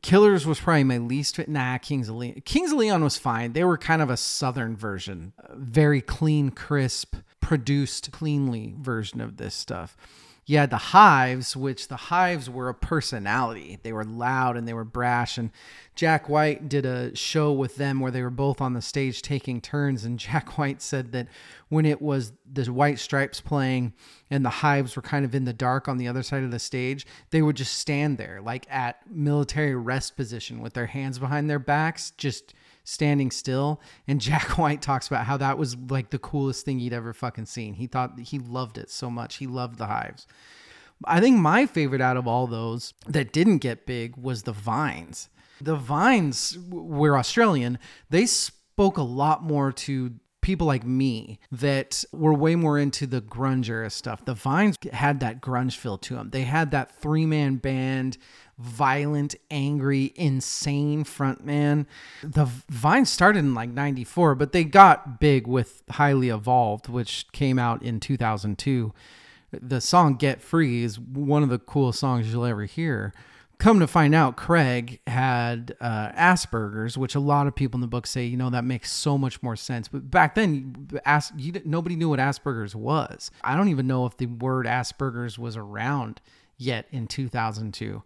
Killers was probably my least. Nah, Kings of Leon. Kings of Leon was fine. They were kind of a southern version, very clean, crisp, produced cleanly version of this stuff. You had the Hives, which the Hives were a personality. They were loud and they were brash. And Jack White did a show with them where they were both on the stage taking turns. And <laughs> Jack White said that when it was the White Stripes playing and the Hives were kind of in the dark on the other side of the stage, they would just stand there, like at military rest position with their hands behind their backs, just standing still. And <laughs> Jack White talks about how that was like the coolest thing he'd ever fucking seen. He thought he loved it so much. He loved the hives. I think my favorite out of all those that didn't get big was the Vines. The Vines were Australian. They spoke a lot more to people like me that were way more into the grunge era stuff. The Vines had that grunge feel to them. They had that three man band violent, angry, insane frontman. The Vine started in like 94, but they got big with Highly Evolved, which came out in 2002. The song Get Free is one of the coolest songs you'll ever hear. Come to find out, Craig had uh, Asperger's, which a lot of people in the book say, you know, that makes so much more sense. But back then, as, you, nobody knew what Asperger's was. I don't even know if the word Asperger's was around yet in 2002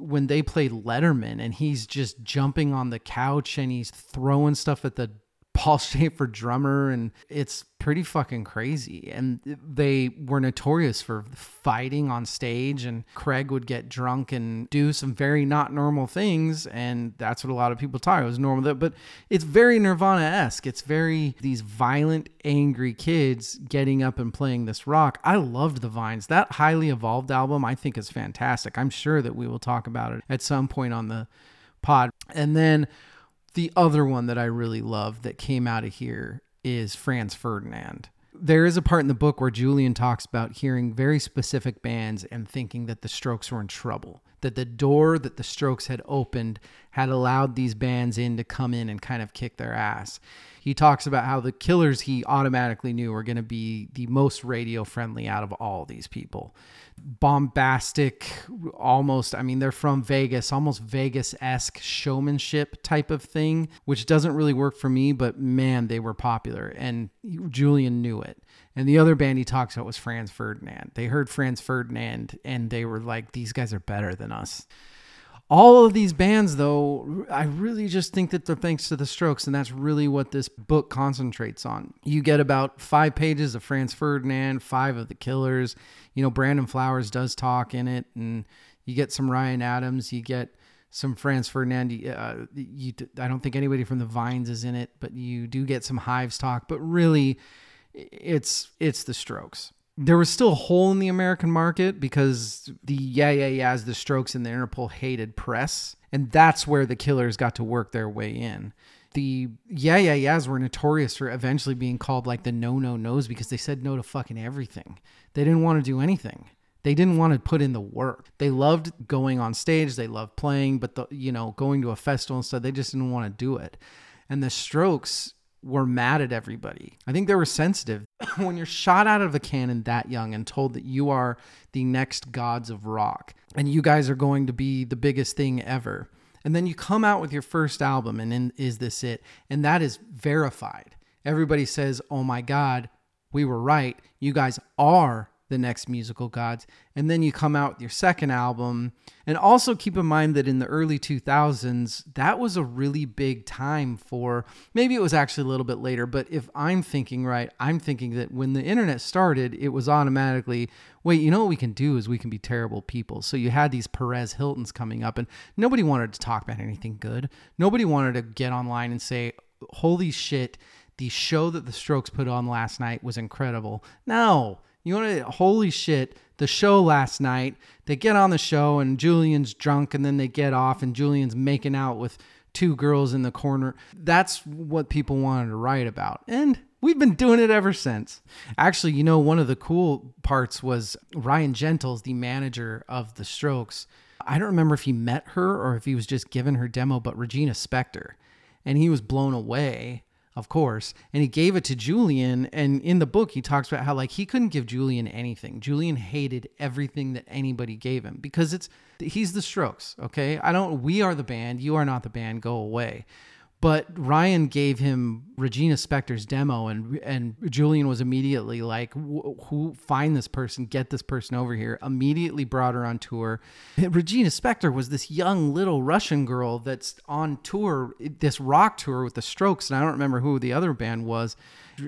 when they played Letterman and he's just jumping on the couch and he's throwing stuff at the Paul Shaffer drummer, and it's pretty fucking crazy. And they were notorious for fighting on stage, and Craig would get drunk and do some very not normal things, and that's what a lot of people thought it was normal. But it's very Nirvana esque. It's very these violent, angry kids getting up and playing this rock. I loved the Vines. That highly evolved album, I think, is fantastic. I'm sure that we will talk about it at some point on the pod. And then the other one that I really love that came out of here is Franz Ferdinand. There is a part in the book where Julian talks about hearing very specific bands and thinking that the Strokes were in trouble, that the door that the Strokes had opened had allowed these bands in to come in and kind of kick their ass. He talks about how the killers he automatically knew were going to be the most radio friendly out of all these people bombastic, almost, I mean, they're from Vegas, almost Vegas esque showmanship type of thing, which doesn't really work for me, but man, they were popular. And Julian knew it. And the other band he talks about was Franz Ferdinand. They heard Franz Ferdinand and they were like, these guys are better than us. All of these bands, though, I really just think that they're thanks to the Strokes, and that's really what this book concentrates on. You get about five pages of Franz Ferdinand, five of the Killers. You know, Brandon Flowers does talk in it, and you get some Ryan Adams. You get some Franz Ferdinand. Uh, you, I don't think anybody from the Vines is in it, but you do get some Hives talk. But really, it's it's the Strokes there was still a hole in the American market because the yeah yeah yeahs, the Strokes, and the Interpol hated press, and that's where the Killers got to work their way in. The Yeah Yeah Yeahs were notorious for eventually being called like the no no no's because they said no to fucking everything. They didn't want to do anything. They didn't want to put in the work. They loved going on stage, they loved playing, but the you know, going to a festival and stuff, they just didn't want to do it. And the Strokes were mad at everybody. I think they were sensitive. <coughs> when you're shot out of a cannon that young and told that you are the next gods of rock and you guys are going to be the biggest thing ever. And then you come out with your first album and then is this it? And that is verified. Everybody says, "Oh my god, we were right. You guys are the next musical gods. And then you come out with your second album. And also keep in mind that in the early 2000s, that was a really big time for maybe it was actually a little bit later, but if I'm thinking right, I'm thinking that when the internet started, it was automatically, wait, you know what we can do is we can be terrible people. So you had these Perez Hiltons coming up, and nobody wanted to talk about anything good. Nobody wanted to get online and say, holy shit. The show that the Strokes put on last night was incredible. No, you want to, holy shit, the show last night. They get on the show and Julian's drunk and then they get off and Julian's making out with two girls in the corner. That's what people wanted to write about. And we've been doing it ever since. Actually, you know, one of the cool parts was Ryan Gentles, the manager of the Strokes. I don't remember if he met her or if he was just given her demo, but Regina Spektor. And he was blown away of course. And he gave it to Julian. And in the book, he talks about how like he couldn't give Julian anything. Julian hated everything that anybody gave him because it's he's the Strokes. Okay, I don't. We are the band. You are not the band. Go away. But Ryan gave him Regina Spektor's demo, and and Julian was immediately like, "Who find this person? Get this person over here!" Immediately brought her on tour. Regina Spektor was this young little Russian girl that's on tour, this rock tour with the Strokes, and I don't remember who the other band was,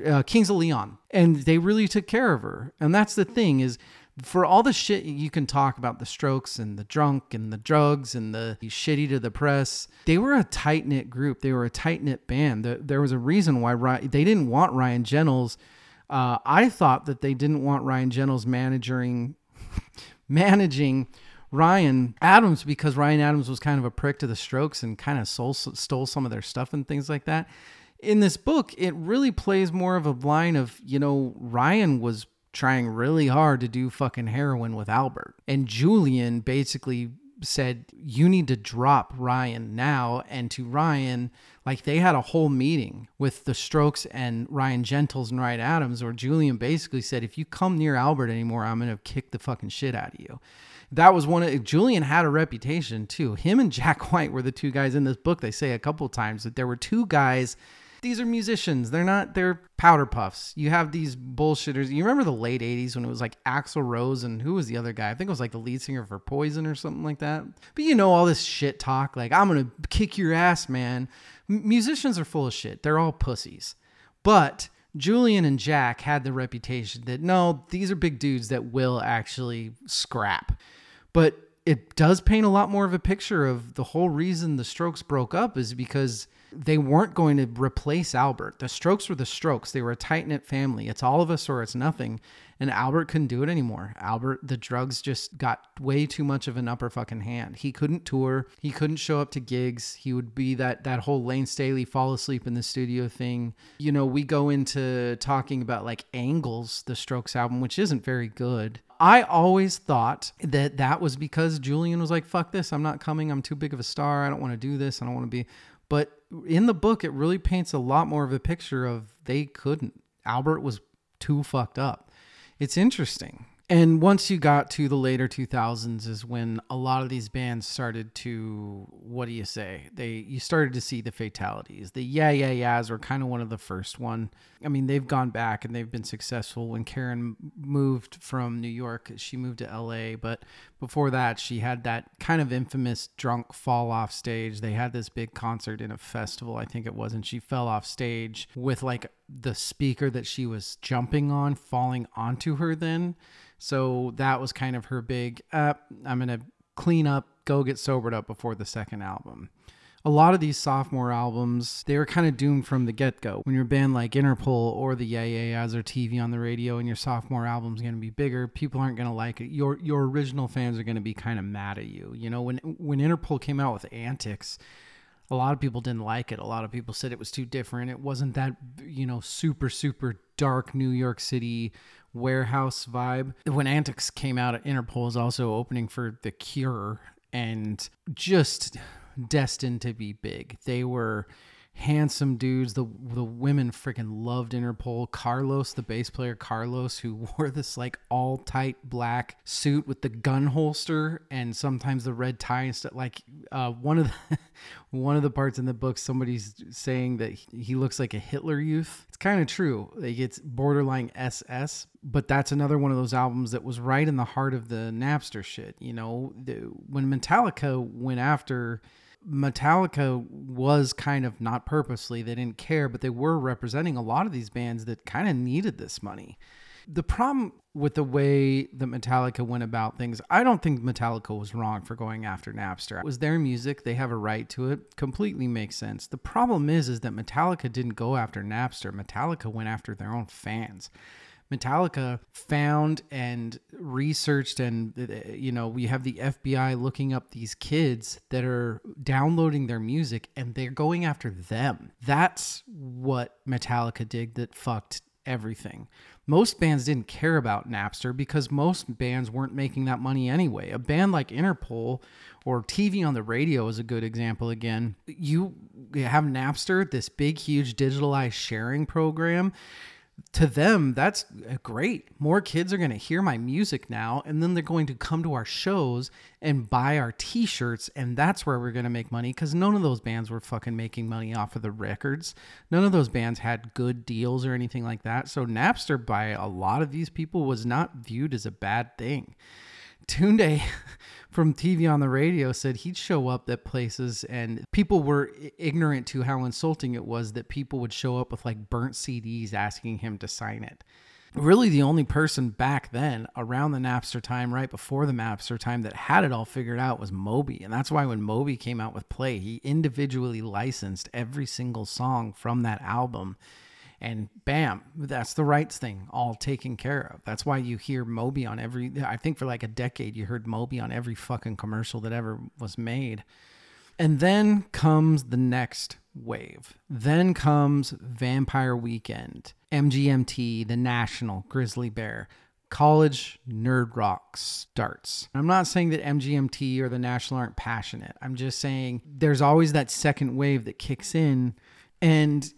uh, Kings of Leon, and they really took care of her. And that's the thing is for all the shit you can talk about the strokes and the drunk and the drugs and the shitty to the press, they were a tight knit group. They were a tight knit band. There was a reason why Ryan, they didn't want Ryan Gentles. Uh, I thought that they didn't want Ryan Gentles managing <laughs> managing Ryan Adams because Ryan Adams was kind of a prick to the Strokes and kind of stole, stole some of their stuff and things like that. In this book, it really plays more of a line of, you know, Ryan was trying really hard to do fucking heroin with Albert. And Julian basically said, You need to drop Ryan now. And to Ryan, like they had a whole meeting with the Strokes and Ryan Gentles and Ryan Adams, where Julian basically said, If you come near Albert anymore, I'm going to kick the fucking shit out of you. That was one of Julian had a reputation too. Him and Jack <laughs> White were the two guys in this book. They say a couple times that there were two guys these are musicians. They're not, they're powder puffs. You have these bullshitters. You remember the late 80s when it was like Axl Rose and who was the other guy? I think it was like the lead singer for Poison or something like that. But you know, all this shit talk, like, I'm going to kick your ass, man. M- musicians are full of shit. They're all pussies. But Julian and Jack had the reputation that no, these are big dudes that will actually scrap. But it does paint a lot more of a picture of the whole reason the Strokes broke up is because they weren't going to replace Albert. The Strokes were the Strokes. They were a tight knit family. It's all of us or it's nothing. And Albert couldn't do it anymore. Albert, the drugs just got way too much of an upper fucking hand. He couldn't tour. He couldn't show up to gigs. He would be that that whole Layne Staley fall asleep in the studio thing. You know, we go into talking about like Angles, the Strokes album, which isn't very good. I always thought that that was because Julian was like, fuck this, I'm not coming. I'm too big of a star. I don't want to do this. I don't want to be. But in the book, it really paints a lot more of a picture of they couldn't. Albert was too fucked up. It's interesting. And once you got to the later 2000s is when a lot of these bands started to what do you say? They you started to see the fatalities. The yeah yeah yeahs were kind of one of the first one. I mean, they've gone back and they've been successful when Karen moved from New York, she moved to LA, but before that she had that kind of infamous drunk fall off stage. They had this big concert in a festival, I think it was, and she fell off stage with like the speaker that she was jumping on falling onto her then so that was kind of her big, uh, I'm going to clean up, go get sobered up before the second album. A lot of these sophomore albums, they were kind of doomed from the get go. When you're band like Interpol or the Yeah Yeah Yeahs or TV on the radio and your sophomore album's going to be bigger, people aren't going to like it. Your your original fans are going to be kind of mad at you. You know, when when Interpol came out with Antics, a lot of people didn't like it. A lot of people said it was too different. It wasn't that, you know, super, super dark New York City warehouse vibe. When Antics came out, at Interpol is also opening for The Cure and just destined to be big. They were handsome dudes. The the women freaking loved Interpol. Carlos, the bass player Carlos, who <laughs> wore this like all tight black suit with the gun holster and sometimes the red tie and stuff. Like uh, one of the <laughs> one of the parts in the book, somebody's saying that he looks like a Hitler youth. It's kind of true. Like it's borderline SS. But that's another one of those albums that was right in the heart of the Napster shit. You know, the, when Metallica went after Metallica was kind of not purposely, they didn't care, but they were representing a lot of these bands that kind of needed this money. The problem with the way that Metallica went about things, I don't think Metallica was wrong for going after Napster. It was their music, they have a right to it, completely makes sense. The problem is is that Metallica didn't go after Napster. Metallica went after their own fans. Metallica found and researched, and you know, we have the FBI looking up these kids that are downloading their music and they're going after them. That's what Metallica did that fucked everything. Most bands didn't care about Napster because most bands weren't making that money anyway. A band like Interpol or TV on the radio is a good example again. You have Napster, this big, huge digitalized sharing program to them, that's great. More kids are going to hear my music now, and then they're going to come to our shows and buy our t shirts, and that's where we're going to make money because none of those bands were fucking making money off of the records. None of those bands had good deals or anything like that. So, Napster, by a lot of these people, was not viewed as a bad thing. Tunde <laughs> from TV on the radio said he'd show up at places and people were ignorant to how insulting it was that people would show up with like burnt CDs asking him to sign it. Really, the only person back then around the Napster time, right before the Napster time, that had it all figured out was Moby. And that's why when Moby came out with Play, he individually licensed every single song from that album and bam, that's the rights thing all taken care of. That's why you hear Moby on every. I think for like a decade, you heard Moby on every fucking commercial that ever was made. And then comes the next wave. Then comes Vampire Weekend, MGMT, The National, Grizzly Bear. College nerd rock starts. I'm not saying that MGMT or the National aren't passionate. I'm just saying there's always that second wave that kicks in and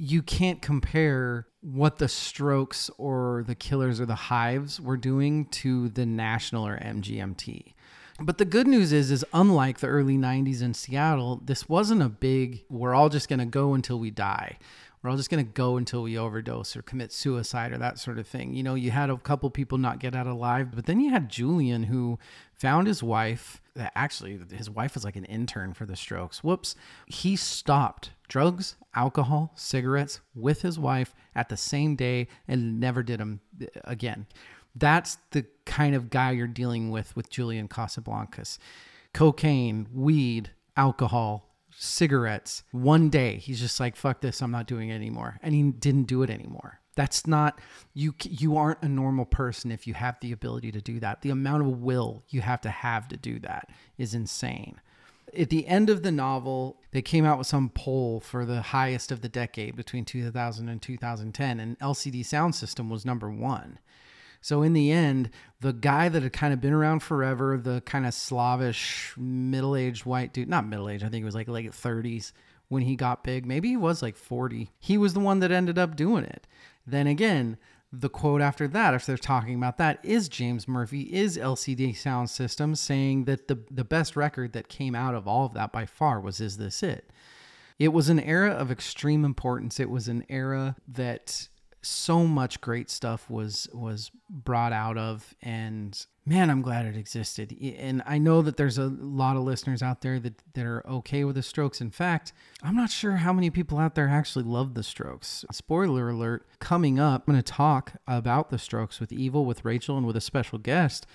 you can't compare what the strokes or the killers or the hives were doing to the national or mgmt but the good news is is unlike the early 90s in seattle this wasn't a big we're all just to go until we die we're all just going to go until we overdose or commit suicide or that sort of thing you know you had a couple people not get out alive but then you had julian who found his wife actually his wife was like an intern for the strokes whoops he stopped drugs, alcohol, cigarettes with his wife at the same day and never did them again. That's the kind of guy you're dealing with with Julian Casablancas. Cocaine, weed, alcohol, cigarettes. One day he's just like fuck this, I'm not doing it anymore. And he didn't do it anymore. That's not you you aren't a normal person if you have the ability to do that. The amount of will you have to have to do that is insane at the end of the novel, they came out with some poll for the highest of the decade between 2000 and 2010, and LCD sound system was number one. So in the end, the guy that had kind of been around forever, the kind of Slavish middle-aged white dude, not middle-aged, I think it was like late 30s when he got big. Maybe he was like 40. He was the one that ended up doing it. Then again, the quote after that, if they're talking about that, is James Murphy, is LCD Sound System saying that the, the best record that came out of all of that by far was Is This It? It was an era of extreme importance. It was an era that so much great stuff was was brought out of and man i'm glad it existed and i know that there's a lot of listeners out there that, that are okay with the strokes in fact i'm not sure how many people out there actually love the strokes spoiler alert coming up i'm going to talk about the strokes with evil with rachel and with a special guest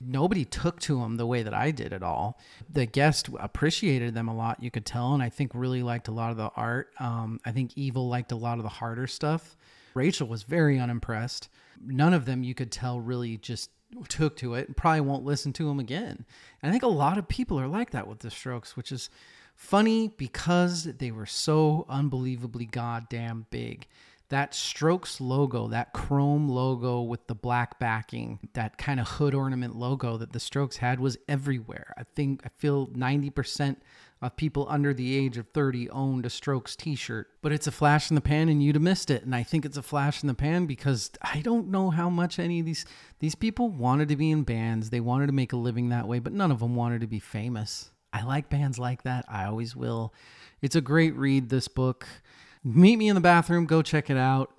nobody took to them the way that I did at all. The guest appreciated them a lot, you could tell, and I think really liked a lot of the art. Um, I think Evil liked a lot of the harder stuff. Rachel was very unimpressed. None of them you could tell really just took to it and probably won't listen to them again. And I think a lot of people are like that with the strokes, which is Funny because they were so unbelievably goddamn big. That Strokes logo, that chrome logo with the black backing, that kind of hood ornament logo that the Strokes had was everywhere. I think I feel 90% of people under the age of 30 owned a Strokes t shirt. But it's a flash in the pan and you'd have missed it. And I think it's a flash in the pan because I don't know how much any of these these people wanted to be in bands. They wanted to make a living that way, but none of them wanted to be famous. I like bands like that. I always will. It's a great read, this book. Meet me in the bathroom, go check it out,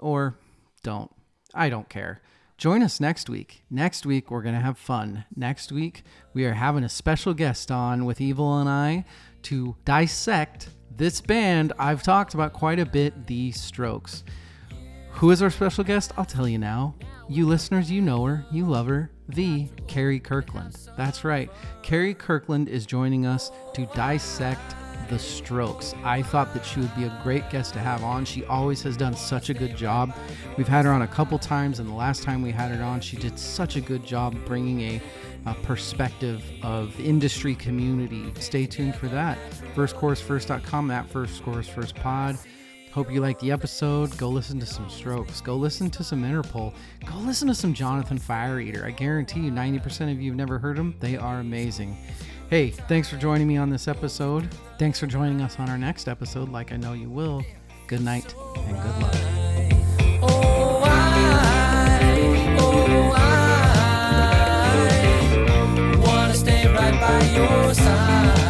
or don't. I don't care. Join us next week. Next week, we're going to have fun. Next week, we are having a special guest on with Evil and I to dissect this band I've talked about quite a bit, The Strokes. Who is our special guest? I'll tell you now. You listeners, you know her, you love her, the Carrie Kirkland. That's right. Carrie Kirkland is joining us to dissect the Strokes. I thought that she would be a great guest to have on. She always has done such a good job. We've had her on a couple times, and the last time we had her on, she did such a good job bringing a, a perspective of industry community. Stay tuned for that. VerseChorusVerse.com, that VerseChorusVersePod. Hope you liked the episode. Go listen to some Strokes. Go listen to some Interpol. Go listen to some Jonathan Fire Eater. I guarantee you, 90% of you have never heard them. They are amazing. Hey, thanks for joining me on this episode. Thanks for joining us on our next episode, like I know you will. Good night and good luck. Oh, oh, I, wanna stay right by your side.